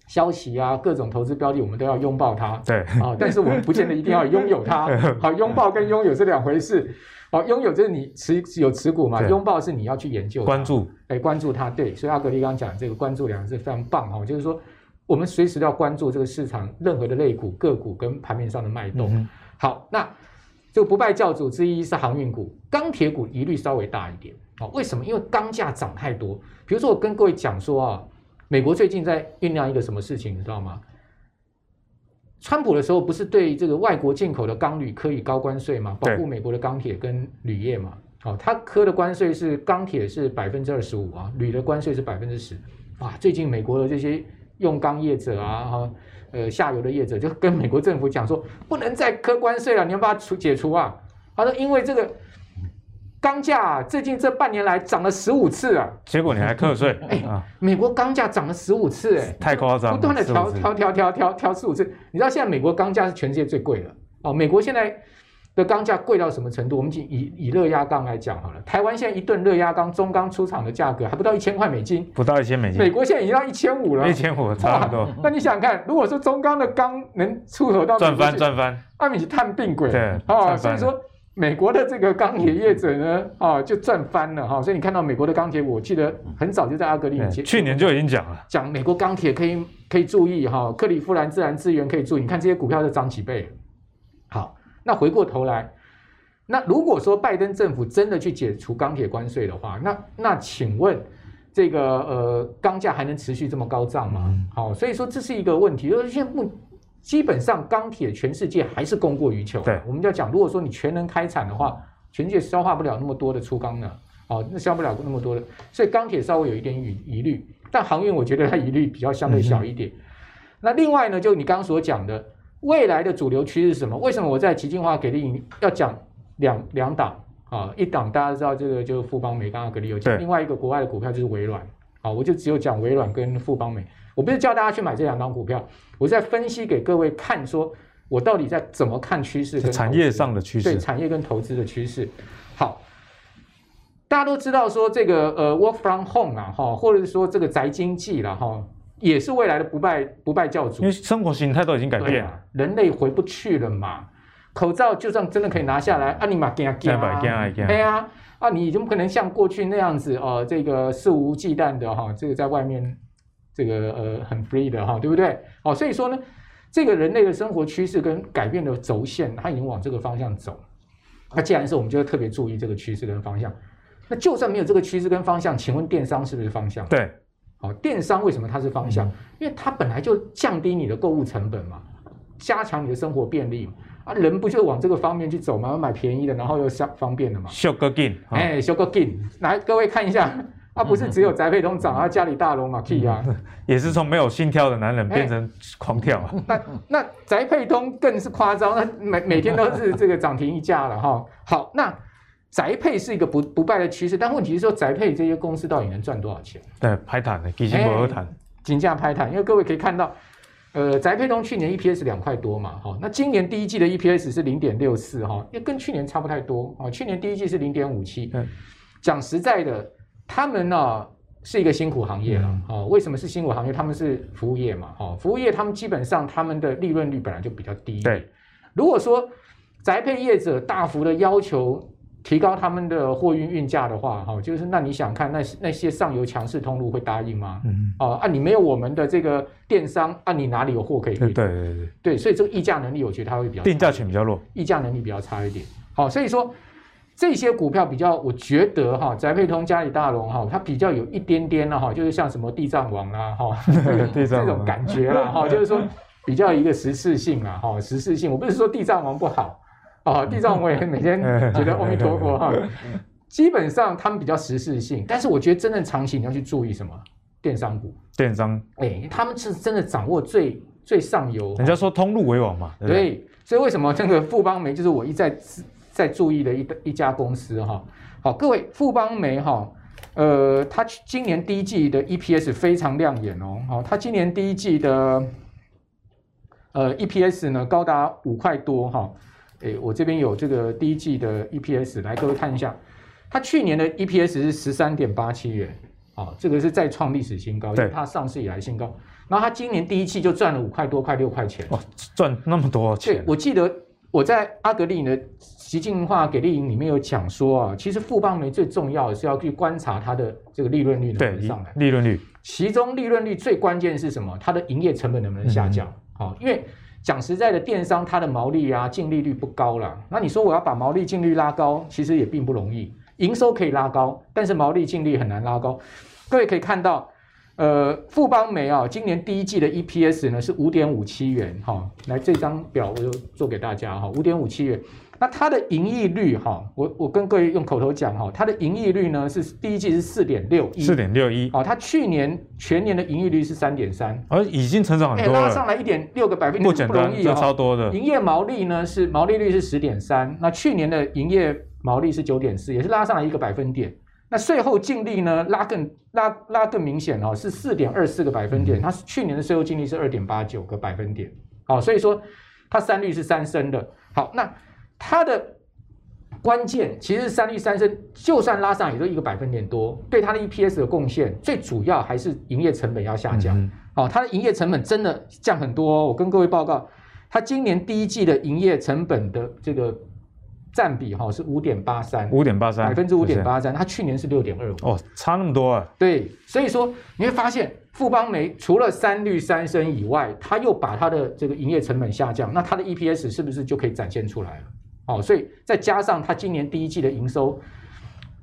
消息啊，各种投资标的，我们都要拥抱它。对啊，但是我们不见得一定要拥有它。好，拥抱跟拥有是两回事。好，拥有就是你持有持股嘛，拥抱是你要去研究、关注，哎，关注它。对，所以阿格力刚刚讲这个关注两个字非常棒哈，就是说我们随时都要关注这个市场任何的类股、个股跟盘面上的脉动。嗯、好，那。这个不败教主之一是航运股，钢铁股疑虑稍微大一点啊？为什么？因为钢价涨太多。比如说，我跟各位讲说啊，美国最近在酝酿一个什么事情，你知道吗？川普的时候不是对这个外国进口的钢铝可以高关税吗？保护美国的钢铁跟铝业嘛。好，他科的关税是钢铁是百分之二十五啊，铝的关税是百分之十。哇，最近美国的这些用钢业者啊，哈。呃，下游的业者就跟美国政府讲说，不能再科关税了，你要把它除解除啊！他说因为这个钢价啊，最近这半年来涨了十五次啊，结果你还课税？哎，美国钢价涨了十五次，哎，太夸张，不断的调调调调调调十五次。你知道现在美国钢价是全世界最贵的哦，美国现在。的钢价贵到什么程度？我们以以热轧钢来讲好了，台湾现在一吨热轧钢中钢出厂的价格还不到一千块美金，不到一千美金。美国现在已经到一千五了，一千五差不多。那你想想看，如果说中钢的钢能出口到赚翻赚翻，那你是探病鬼对啊！所以说美国的这个钢铁业者呢，啊就赚翻了哈。所以你看到美国的钢铁，我记得很早就在阿格力去年就已经讲了，讲美国钢铁可以可以注意哈，克利夫兰自然资源可以注意。你看这些股票都涨几倍。好，那回过头来。那如果说拜登政府真的去解除钢铁关税的话，那那请问这个呃钢价还能持续这么高涨吗？嗯、好，所以说这是一个问题，就是现在不基本上钢铁全世界还是供过于求。对，我们就要讲，如果说你全能开采的话，全世界消化不了那么多的粗钢呢，好，那消不了那么多的，所以钢铁稍微有一点疑疑虑，但航运我觉得它疑虑比较相对小一点。嗯、那另外呢，就你刚刚所讲的未来的主流趋势是什么？为什么我在奇进化给力要讲？两两档啊，一档大家知道这个就是富邦美，刚刚格力有讲，另外一个国外的股票就是微软，啊，我就只有讲微软跟富邦美，我不是叫大家去买这两档股票，我是在分析给各位看，说我到底在怎么看趋势跟产业上的趋势，对产业跟投资的趋势。好，大家都知道说这个呃 work from home 啊，哈，或者是说这个宅经济了哈，也是未来的不败不败教主，因为生活形态都已经改变了，人类回不去了嘛。口罩就算真的可以拿下来，啊，你嘛惊惊啊！对啊，啊，你怎么可能像过去那样子哦？这个肆无忌惮的哈，这个在外面这个呃很 free 的哈，对不对？哦，所以说呢，这个人类的生活趋势跟改变的轴线，它已经往这个方向走。那既然是，我们就要特别注意这个趋势跟方向。那就算没有这个趋势跟方向，请问电商是不是方向？对，好，电商为什么它是方向？因为它本来就降低你的购物成本嘛，加强你的生活便利嘛。啊，人不就往这个方面去走吗？买便宜的，然后又相方便的嘛。修个劲，哎，修个劲，来，各位看一下，啊，不是只有宅配通涨，啊，家里大龙啊，也是从没有心跳的男人变成狂跳。那那宅配通更是夸张，那每每天都是这个涨停一价了哈。好，那宅配是一个不不败的趋势，但问题是说宅配这些公司到底能赚多少钱？对，拍坦的，其实不好谈，金价拍坦，因为各位可以看到。呃，宅配通去年 EPS 两块多嘛，哈，那今年第一季的 EPS 是零点六四，哈，也跟去年差不太多，啊，去年第一季是零点五七。讲实在的，他们呢是一个辛苦行业了，哦，为什么是辛苦行业？他们是服务业嘛，哈，服务业他们基本上他们的利润率本来就比较低。对，如果说宅配业者大幅的要求。提高他们的货运运价的话，哈，就是那你想看那那些上游强势通路会答应吗？嗯，哦，啊，你没有我们的这个电商，啊，你哪里有货可以运？对对对对，所以这个议价能力，我觉得它会比较定价权比较弱，议价能力比较差一点。好，所以说这些股票比较，我觉得哈，宅配通、嘉里大龙哈，它比较有一点点的哈，就是像什么地藏王啦，哈，这种感觉啦，哈，就是说比较一个时事性啦，哈，时事性。我不是说地藏王不好。哦，地藏我也每天 觉得阿弥陀佛哈，基本上他们比较时事性，但是我觉得真正长期你要去注意什么？电商股，电商，哎，他们是真的掌握最最上游。人家说通路为王嘛，对，对，所以为什么这个富邦媒就是我一再在注意的一一家公司哈？好，各位富邦媒哈，呃，它今年第一季的 EPS 非常亮眼哦，好，它今年第一季的呃 EPS 呢高达五块多哈。哎，我这边有这个第一季的 EPS，来各位看一下，它去年的 EPS 是十三点八七元，啊，这个是再创历史新高，因为它上市以来新高。然后它今年第一季就赚了五块多，快六块钱。哦，赚那么多钱？对，我记得我在阿格力的习进化给力营里面有讲说啊，其实富邦媒最重要的是要去观察它的这个利润率能不能上来。利润率，其中利润率最关键是什么？它的营业成本能不能下降？好、嗯，因为。讲实在的，电商它的毛利啊、净利率不高了。那你说我要把毛利净率拉高，其实也并不容易。营收可以拉高，但是毛利净利很难拉高。各位可以看到，呃，富邦煤啊，今年第一季的 EPS 呢是五点五七元哈。来，这张表我就做给大家哈，五点五七元。那它的盈利率哈，我我跟各位用口头讲哈，它的盈利率呢是第一季是四点六一，四点六一。哦，它去年全年的盈利率是三点三，而已经成长很多了，拉上来一点六个百分点不容易哦，超多的。营业毛利呢是毛利率是十点三，那去年的营业毛利是九点四，也是拉上来一个百分点。那税后净利呢拉更拉拉更明显哦，是四点二四个百分点，它是去年的税后净利是二点八九个百分点。好，所以说它三率是三升的。好，那它的。关键其实三率三升，就算拉上也就一个百分点多，对它的 EPS 的贡献，最主要还是营业成本要下降。嗯、哦，它的营业成本真的降很多，哦。我跟各位报告，它今年第一季的营业成本的这个占比哈、哦、是五点八三，五点八三，百分之五点八三。它去年是六点二五。哦，差那么多啊？对，所以说你会发现富邦煤除了三率三升以外，它又把它的这个营业成本下降，那它的 EPS 是不是就可以展现出来了？哦，所以再加上它今年第一季的营收，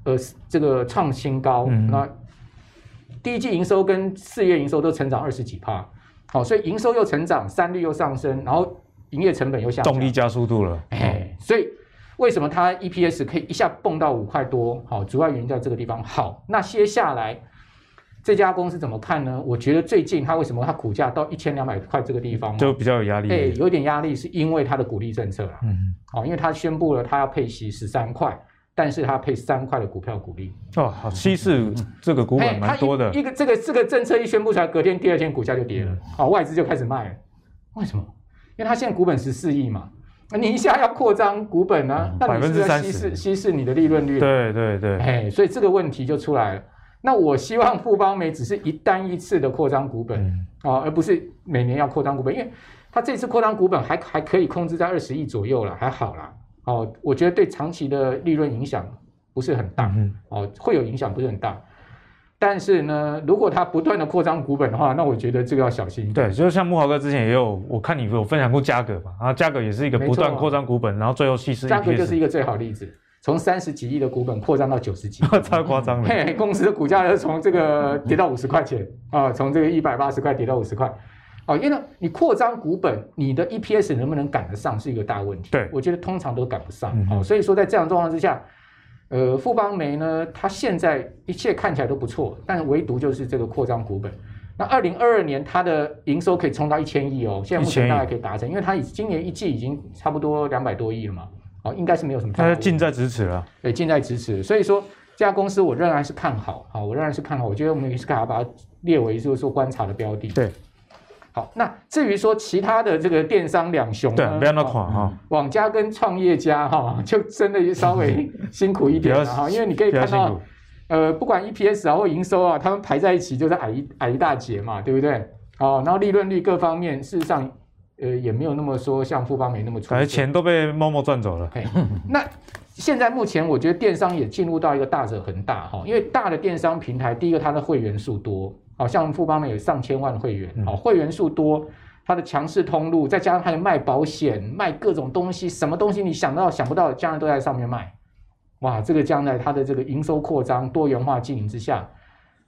呃，这个创新高，嗯、那第一季营收跟四月营收都成长二十几趴，好、哦，所以营收又成长，三率又上升，然后营业成本又下降，动力加速度了，哎，所以为什么它 EPS 可以一下蹦到五块多？好、哦，主要原因在这个地方。好，那接下来。这家公司怎么看呢？我觉得最近它为什么它股价到一千两百块这个地方就比较有压力？对，有点压力，是因为它的股利政策啊。嗯，好，因为它宣布了它要配息十三块，但是它配三块的股票股利。哦，好，稀释这个股本蛮多的。一个这个这个政策一宣布出来，隔天第二天股价就跌了。好，外资就开始卖了。为什么？因为它现在股本十四亿嘛，你一下要扩张股本呢、啊，那你是不是要稀释稀释你的利润率？对对对。哎，所以这个问题就出来了。那我希望富邦美只是一单一次的扩张股本啊，而不是每年要扩张股本，因为它这次扩张股本还还可以控制在二十亿左右了，还好啦。哦，我觉得对长期的利润影响不是很大，哦，会有影响不是很大。但是呢，如果它不断的扩张股本的话，那我觉得这个要小心。对，就像木豪哥之前也有，我看你有分享过嘉格嘛，然后嘉格也是一个不断扩张股本，然后最后稀释。嘉格就是一个最好例子。从三十几亿的股本扩张到九十几亿，超夸张了。嘿，公司的股价是从这个跌到五十块钱啊，从这个一百八十块跌到五十块，哦，因为你扩张股本，你的 EPS 能不能赶得上是一个大问题。对，我觉得通常都赶不上。嗯、哦，所以说在这样的状况之下，呃，富邦煤呢，它现在一切看起来都不错，但是唯独就是这个扩张股本。那二零二二年它的营收可以冲到一千亿哦，现在目前大概可以达成，因为它今年一季已经差不多两百多亿了嘛。哦，应该是没有什么。它近在咫尺了。对，近在咫尺。所以说这家公司我仍然是看好。好，我仍然是看好。我觉得我们也是可以把它列为就是说观察的标的。对。好，那至于说其他的这个电商两雄，对，不要那垮哈。网家跟创业家哈，就真的稍微 辛苦一点了哈，因为你可以看到，呃，不管 EPS 啊或营收啊，他们排在一起就是矮一矮一大截嘛，对不对？哦，然后利润率各方面，事实上。呃，也没有那么说像富邦美那么出，感觉钱都被默默赚走了。那现在目前我觉得电商也进入到一个大者恒大哈，因为大的电商平台，第一个它的会员数多，好像富邦美有上千万会员，好、嗯、会员数多，它的强势通路，再加上它的卖保险、卖各种东西，什么东西你想到想不到，将来都在上面卖。哇，这个将来它的这个营收扩张、多元化经营之下，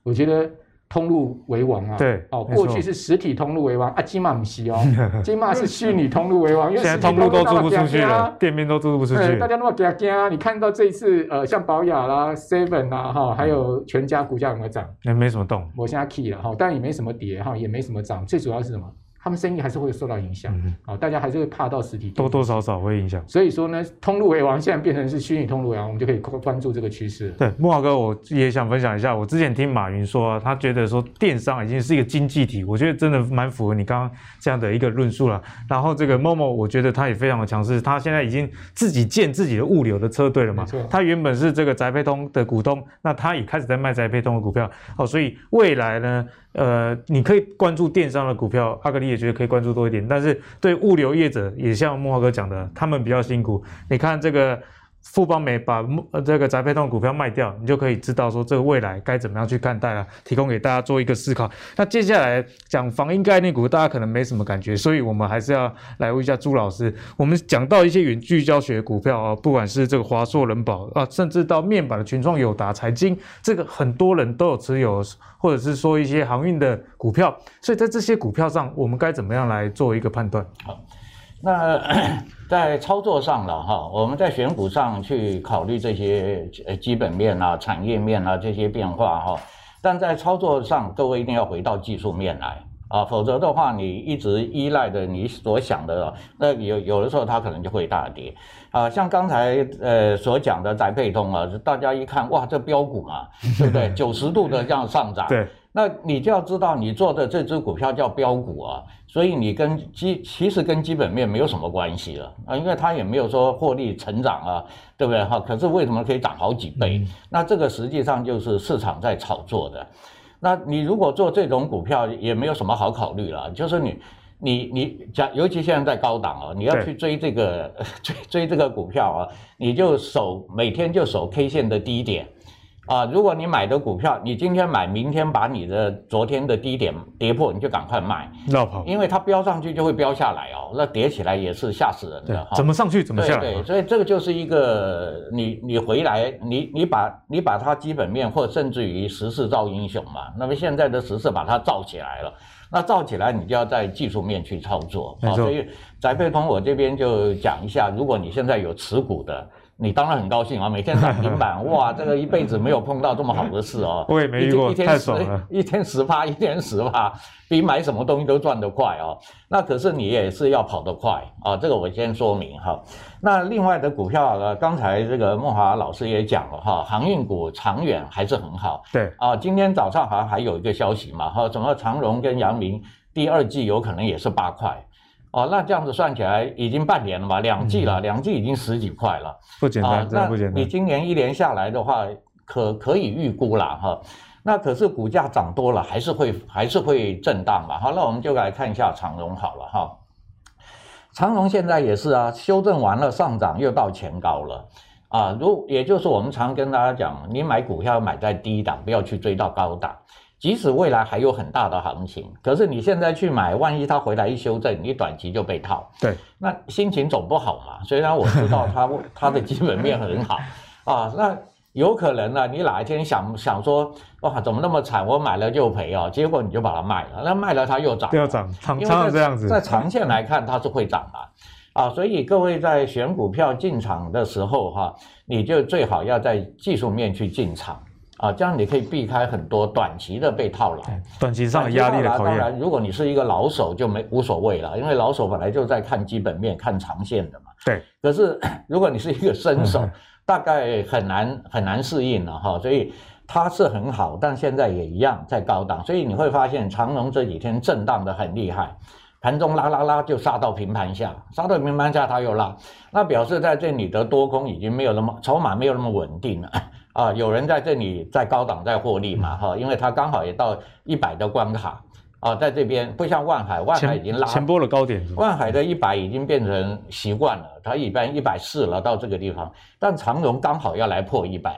我觉得。通路为王啊！对，哦，过去是实体通路为王啊，金马不是哦，金马是虚拟通路为王，因为现在通路都租不出去了，店面都租不出去，大家那么惊惊，你看到这一次呃，像宝雅啦、Seven 啦哈，还有全家股价有没有涨？那没什么动，我现在 key 了哈，但也没什么跌哈，也没什么涨，最主要是什么？他们生意还是会受到影响，好、嗯，大家还是会怕到实体店，多多少少会影响。所以说呢，通路为王，现在变成是虚拟通路为王，我们就可以关注这个趋势。对，木华哥，我也想分享一下，我之前听马云说、啊，他觉得说电商已经是一个经济体，我觉得真的蛮符合你刚刚这样的一个论述了。然后这个 Momo，我觉得他也非常的强势，他现在已经自己建自己的物流的车队了嘛。他原本是这个宅配通的股东，那他也开始在卖宅配通的股票。好，所以未来呢？呃，你可以关注电商的股票，阿格力也觉得可以关注多一点。但是对物流业者，也像慕驊哥讲的，他们比较辛苦。你看这个富邦美把呃这个宅配通股票卖掉，你就可以知道说这个未来该怎么样去看待了，提供给大家做一个思考。那接下来讲防疫概念股，大家可能没什么感觉，所以我们还是要来问一下朱老师。我们讲到一些远距教学股票啊，不管是这个华硕、人保啊，甚至到面板的群创、友达、财经，这个很多人都有持有，或者是说一些航运的股票，所以在这些股票上，我们该怎么样来做一个判断？好。那 在操作上了哈，我们在选股上去考虑这些呃基本面啊、产业面啊这些变化哈，但在操作上，各位一定要回到技术面来啊，否则的话，你一直依赖的你所想的，那有有的时候它可能就会大跌啊。像刚才呃所讲的宅配通啊，大家一看哇，这标股嘛，对不对？九十度的这样上涨。对。那你就要知道，你做的这只股票叫标股啊，所以你跟基其实跟基本面没有什么关系了啊，因为它也没有说获利成长啊，对不对哈？可是为什么可以涨好几倍？那这个实际上就是市场在炒作的。那你如果做这种股票，也没有什么好考虑了，就是你你你讲，尤其现在在高档啊，你要去追这个 追追这个股票啊，你就守每天就守 K 线的低点。啊，如果你买的股票，你今天买，明天把你的昨天的低点跌破，你就赶快卖，绕跑，因为它飙上去就会飙下来哦，那跌起来也是吓死人的哈。怎么上去怎么下来？对对，所以这个就是一个你你回来，你你把你把它基本面或甚至于时势造英雄嘛。那么现在的时势把它造起来了，那造起来你就要在技术面去操作啊。所以宅配通我这边就讲一下，如果你现在有持股的。你当然很高兴啊！每天涨停板，哇，这个一辈子没有碰到这么好的事哦。我也没遇过，一天太爽了。一天十趴，一天十趴，比买什么东西都赚得快哦。那可是你也是要跑得快啊，这个我先说明哈。那另外的股票呢，刚才这个孟华老师也讲了哈，航运股长远还是很好。对啊，今天早上好像还有一个消息嘛哈，整个长荣跟阳明第二季有可能也是八块。哦，那这样子算起来已经半年了吧，两季了，两季已经十几块了，不简单，真的不简单。你今年一年下来的话，可可以预估了哈。那可是股价涨多了，还是会还是会震荡嘛。好，那我们就来看一下长荣好了哈。长荣现在也是啊，修正完了上涨又到前高了啊。如也就是我们常跟大家讲，你买股票买在低档，不要去追到高档。即使未来还有很大的行情，可是你现在去买，万一它回来一修正，你短期就被套。对，那心情总不好嘛。虽然我知道它它的基本面很好啊，那有可能呢，你哪一天想想说，哇，怎么那么惨？我买了就赔啊，结果你就把它卖了，那卖了它又涨，又涨，长长这样子。在长线来看，它是会涨的啊。所以各位在选股票进场的时候哈，你就最好要在技术面去进场。啊，这样你可以避开很多短期的被套牢，短期上的压力的考验。当然，如果你是一个老手，就没无所谓了，因为老手本来就在看基本面、看长线的嘛。对。可是如果你是一个新手，大概很难很难适应了哈。所以它是很好，但现在也一样在高档，所以你会发现长荣这几天震荡的很厉害，盘中拉拉拉就杀到平盘下，杀到平盘下它又拉，那表示在这里的多空已经没有那么筹码没有那么稳定了。啊，有人在这里在高档在获利嘛？哈，因为它刚好也到一百的关卡啊，在这边不像万海，万海已经拉前波了高点，万海的一百已经变成习惯了，它一般一百四了到这个地方，但长荣刚好要来破一百，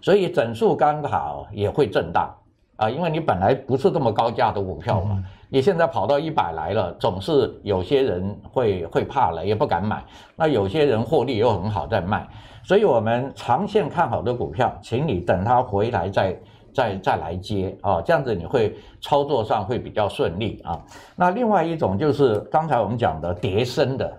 所以整数刚好也会震荡啊，因为你本来不是这么高价的股票嘛，你现在跑到一百来了，总是有些人会会怕了，也不敢买，那有些人获利又很好在卖。所以，我们长线看好的股票，请你等它回来再再再来接啊，这样子你会操作上会比较顺利啊。那另外一种就是刚才我们讲的跌深的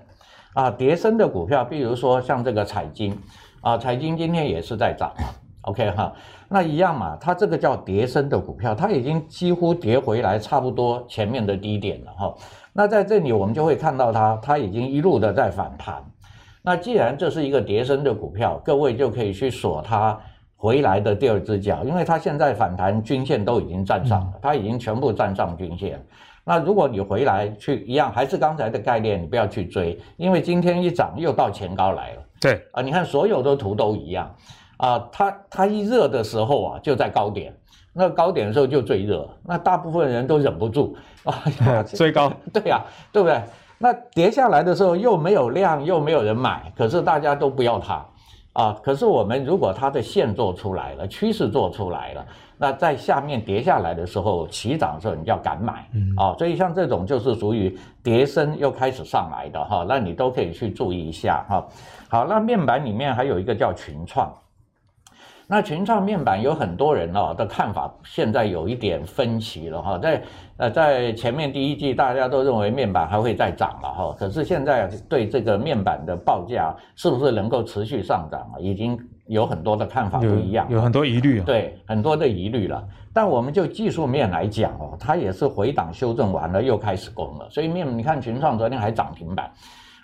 啊，跌深的股票，比如说像这个彩金啊，彩金今天也是在涨，OK 哈，那一样嘛，它这个叫跌深的股票，它已经几乎跌回来差不多前面的低点了哈。那在这里我们就会看到它，它已经一路的在反弹。那既然这是一个跌升的股票，各位就可以去锁它回来的第二只脚，因为它现在反弹均线都已经站上了，它已经全部站上均线。那如果你回来去一样，还是刚才的概念，你不要去追，因为今天一涨又到前高来了。对啊，你看所有的图都一样啊，它它一热的时候啊就在高点，那高点的时候就最热，那大部分人都忍不住 啊，追高。对呀，对不对？那跌下来的时候又没有量，又没有人买，可是大家都不要它。啊，可是我们如果它的线做出来了，趋势做出来了，那在下面跌下来的时候，起涨的时候你就要敢买，嗯，啊，所以像这种就是属于跌升又开始上来的哈，那你都可以去注意一下哈。好，那面板里面还有一个叫群创。那群创面板有很多人哦的看法，现在有一点分歧了哈。在呃在前面第一季大家都认为面板还会再涨了哈，可是现在对这个面板的报价是不是能够持续上涨啊，已经有很多的看法不一样，有，有很多疑虑啊。对，很多的疑虑了。但我们就技术面来讲哦，它也是回档修正完了又开始攻了，所以面你看群创昨天还涨停板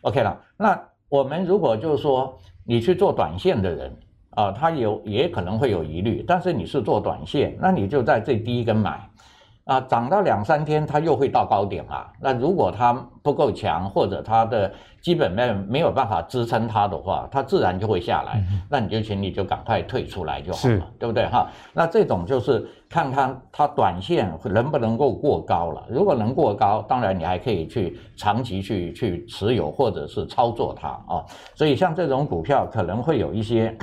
，OK 了。那我们如果就是说你去做短线的人。啊，它有也可能会有疑虑，但是你是做短线，那你就在最低跟买，啊，涨到两三天它又会到高点啊。那如果它不够强，或者它的基本面没有办法支撑它的话，它自然就会下来。嗯、那你就请你就赶快退出来就好了，对不对哈？那这种就是看看它短线能不能够过高了。如果能过高，当然你还可以去长期去去持有或者是操作它啊。所以像这种股票可能会有一些。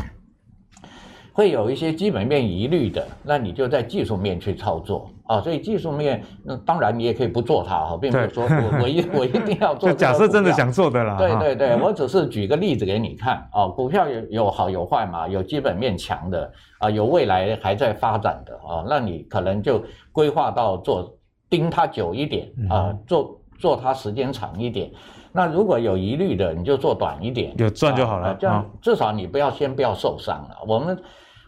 会有一些基本面疑虑的，那你就在技术面去操作啊。所以技术面，那当然你也可以不做它哈，并没有说我我一 我一定要做。假设真的想做的啦。对对对，我只是举个例子给你看啊。股票有有好有坏嘛，有基本面强的啊，有未来还在发展的啊，那你可能就规划到做盯它久一点啊，做做它时间长一点。那如果有疑虑的，你就做短一点，有赚就好了。这样至少你不要先不要受伤了。我们。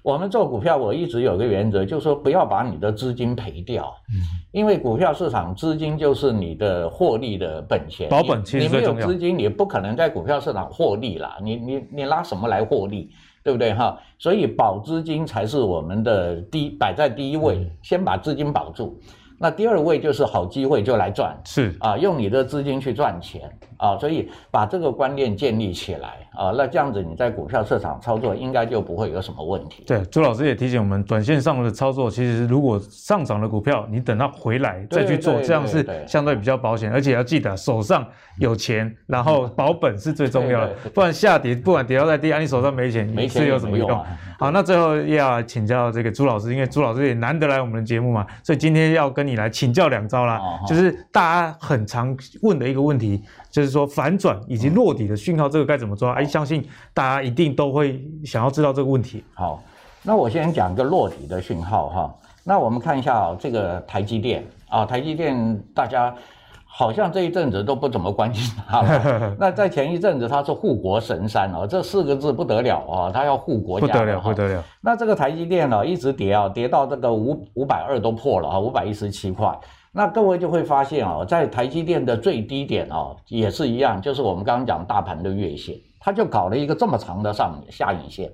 我们做股票，我一直有个原则，就是说不要把你的资金赔掉，嗯因为股票市场资金就是你的获利的本钱。保本其实最重要。你没有资金，你不可能在股票市场获利啦。你你你拿什么来获利，对不对哈？所以保资金才是我们的第摆在第一位，先把资金保住。那第二位就是好机会就来赚，是啊，用你的资金去赚钱啊，所以把这个观念建立起来啊，那这样子你在股票市场操作应该就不会有什么问题。对，朱老师也提醒我们，短线上的操作其实如果上涨的股票，你等它回来再去做，这样是相对比较保险，而且要记得手上有钱，然后保本是最重要的，不然下跌不管跌到再低，啊，你手上没钱，没钱有什么用？好，那最后要请教这个朱老师，因为朱老师也难得来我们的节目嘛，所以今天要跟。你来请教两招啦，就是大家很常问的一个问题，就是说反转以及落底的讯号，这个该怎么抓？哎，相信大家一定都会想要知道这个问题。好，那我先讲个落底的讯号哈。那我们看一下这个台积电啊，台积电大家。好像这一阵子都不怎么关心它了。那在前一阵子，它是护国神山哦，这四个字不得了啊，它要护国家。不得了，不得了。那这个台积电呢，一直跌啊，跌到这个五五百二都破了啊，五百一十七块。那各位就会发现哦，在台积电的最低点哦，也是一样，就是我们刚刚讲大盘的月线，它就搞了一个这么长的上下影线，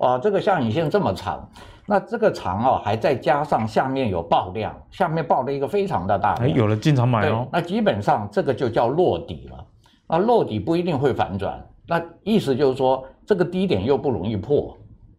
哇，这个下影线这么长。那这个长哦，还再加上下面有爆量，下面爆了一个非常的大量，哎，有了进场买哦。那基本上这个就叫落底了。那落底不一定会反转，那意思就是说这个低点又不容易破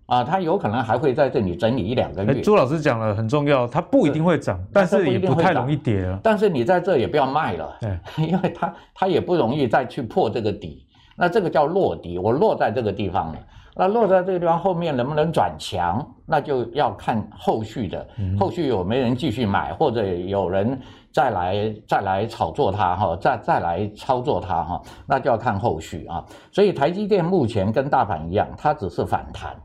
啊，它有可能还会在这里整理一两个月。朱老师讲了很重要，它不一定会涨，但是也不太容易跌了。但是你在这也不要卖了，对，因为它它也不容易再去破这个底。那这个叫落底，我落在这个地方了。那落在这个地方后面能不能转强，那就要看后续的，后续有没人继续买，或者有人再来再来炒作它哈，再再来操作它哈，那就要看后续啊。所以台积电目前跟大盘一样，它只是反弹，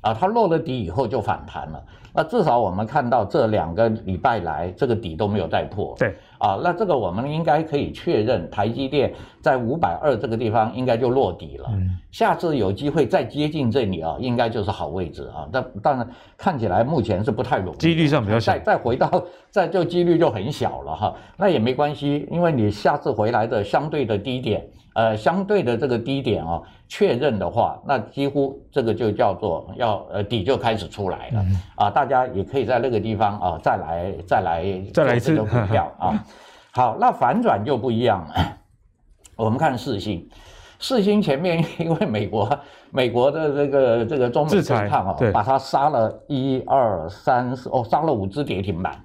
啊，它落了底以后就反弹了。那至少我们看到这两个礼拜来，这个底都没有再破。对。啊，那这个我们应该可以确认，台积电在五百二这个地方应该就落底了。嗯。下次有机会再接近这里啊，应该就是好位置啊。但当然看起来目前是不太容易，几率上比较小。再再回到，再就几率就很小了哈。那也没关系，因为你下次回来的相对的低点，呃，相对的这个低点啊，确认的话，那几乎这个就叫做要呃底就开始出来了。嗯。啊，大家也可以在那个地方啊再来再来再来一次股票啊。好，那反转就不一样了。我们看四星，四星前面因为美国美国的这个这个中美对抗啊，把它杀了一二三四哦，杀了五只跌停板。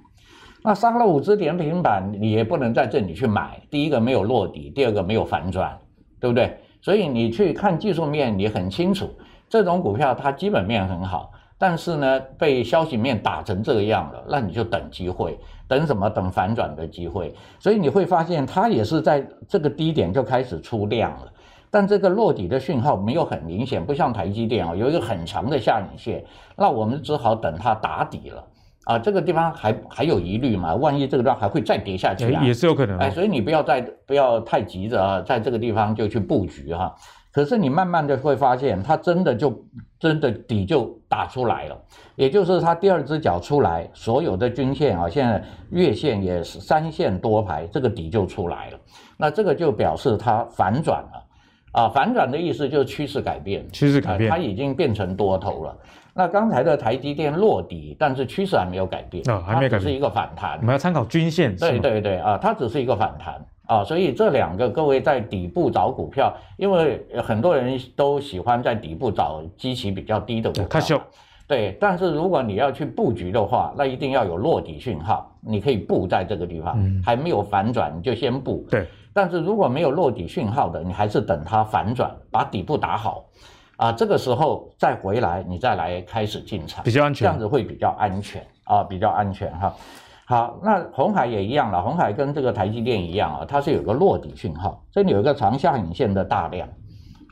那杀了五只跌停板，你也不能在这里去买。第一个没有落底，第二个没有反转，对不对？所以你去看技术面，你很清楚，这种股票它基本面很好，但是呢，被消息面打成这个样了，那你就等机会，等什么？等反转的机会。所以你会发现，它也是在这个低点就开始出量了，但这个落底的讯号没有很明显，不像台积电啊，有一个很强的下影线，那我们只好等它打底了。啊，这个地方还还有疑虑嘛？万一这个地方还会再跌下去啊？也是有可能。哎，所以你不要再不要太急着啊，在这个地方就去布局哈、啊。可是你慢慢的会发现，它真的就真的底就打出来了，也就是它第二只脚出来，所有的均线啊，现在月线也是三线多排，这个底就出来了。那这个就表示它反转了。啊，反转的意思就是趋势改变，趋势改变，它已经变成多头了。那刚才的台积电落底，但是趋势还没有改变，哦，还没改变，它只是一个反弹。我们要参考均线，对对对啊，它只是一个反弹啊，所以这两个各位在底部找股票，因为很多人都喜欢在底部找基期比较低的股票，对，对，但是如果你要去布局的话，那一定要有落底讯号，你可以布在这个地方，嗯、还没有反转你就先布，对。但是如果没有落底讯号的，你还是等它反转，把底部打好。啊，这个时候再回来，你再来开始进场，比较安全，这样子会比较安全啊，比较安全哈。好，那红海也一样了，红海跟这个台积电一样啊，它是有个落底讯号，这里有一个长下影线的大量，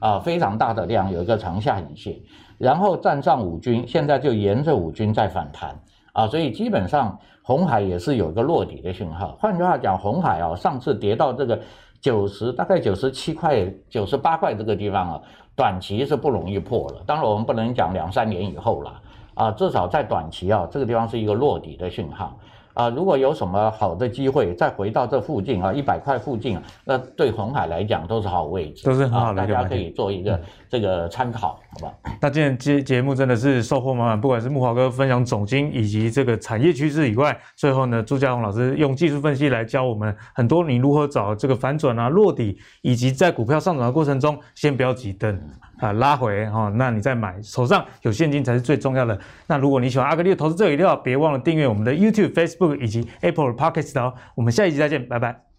啊，非常大的量，有一个长下影线，然后站上五均，现在就沿着五均在反弹啊，所以基本上红海也是有一个落底的讯号。换句话讲，红海啊，上次跌到这个九十，大概九十七块、九十八块这个地方啊。短期是不容易破了，当然我们不能讲两三年以后了啊，至少在短期啊，这个地方是一个落底的讯号。啊，如果有什么好的机会，再回到这附近啊，一百块附近，那对红海来讲都是好位置，都是很好的，大家可以做一个这个参考，好吧？那今天节节目真的是收获满满，不管是木华哥分享总经以及这个产业趋势以外，最后呢，朱家宏老师用技术分析来教我们很多，你如何找这个反转啊、落底，以及在股票上涨的过程中，先不要急等啊拉回哈、那你再买，手上有现金才是最重要的。那如果你喜欢阿格力的投资这一料，别忘了订阅我们的 YouTube、Facebook。以及 Apple Podcast 哦，我们下一集再见，拜拜。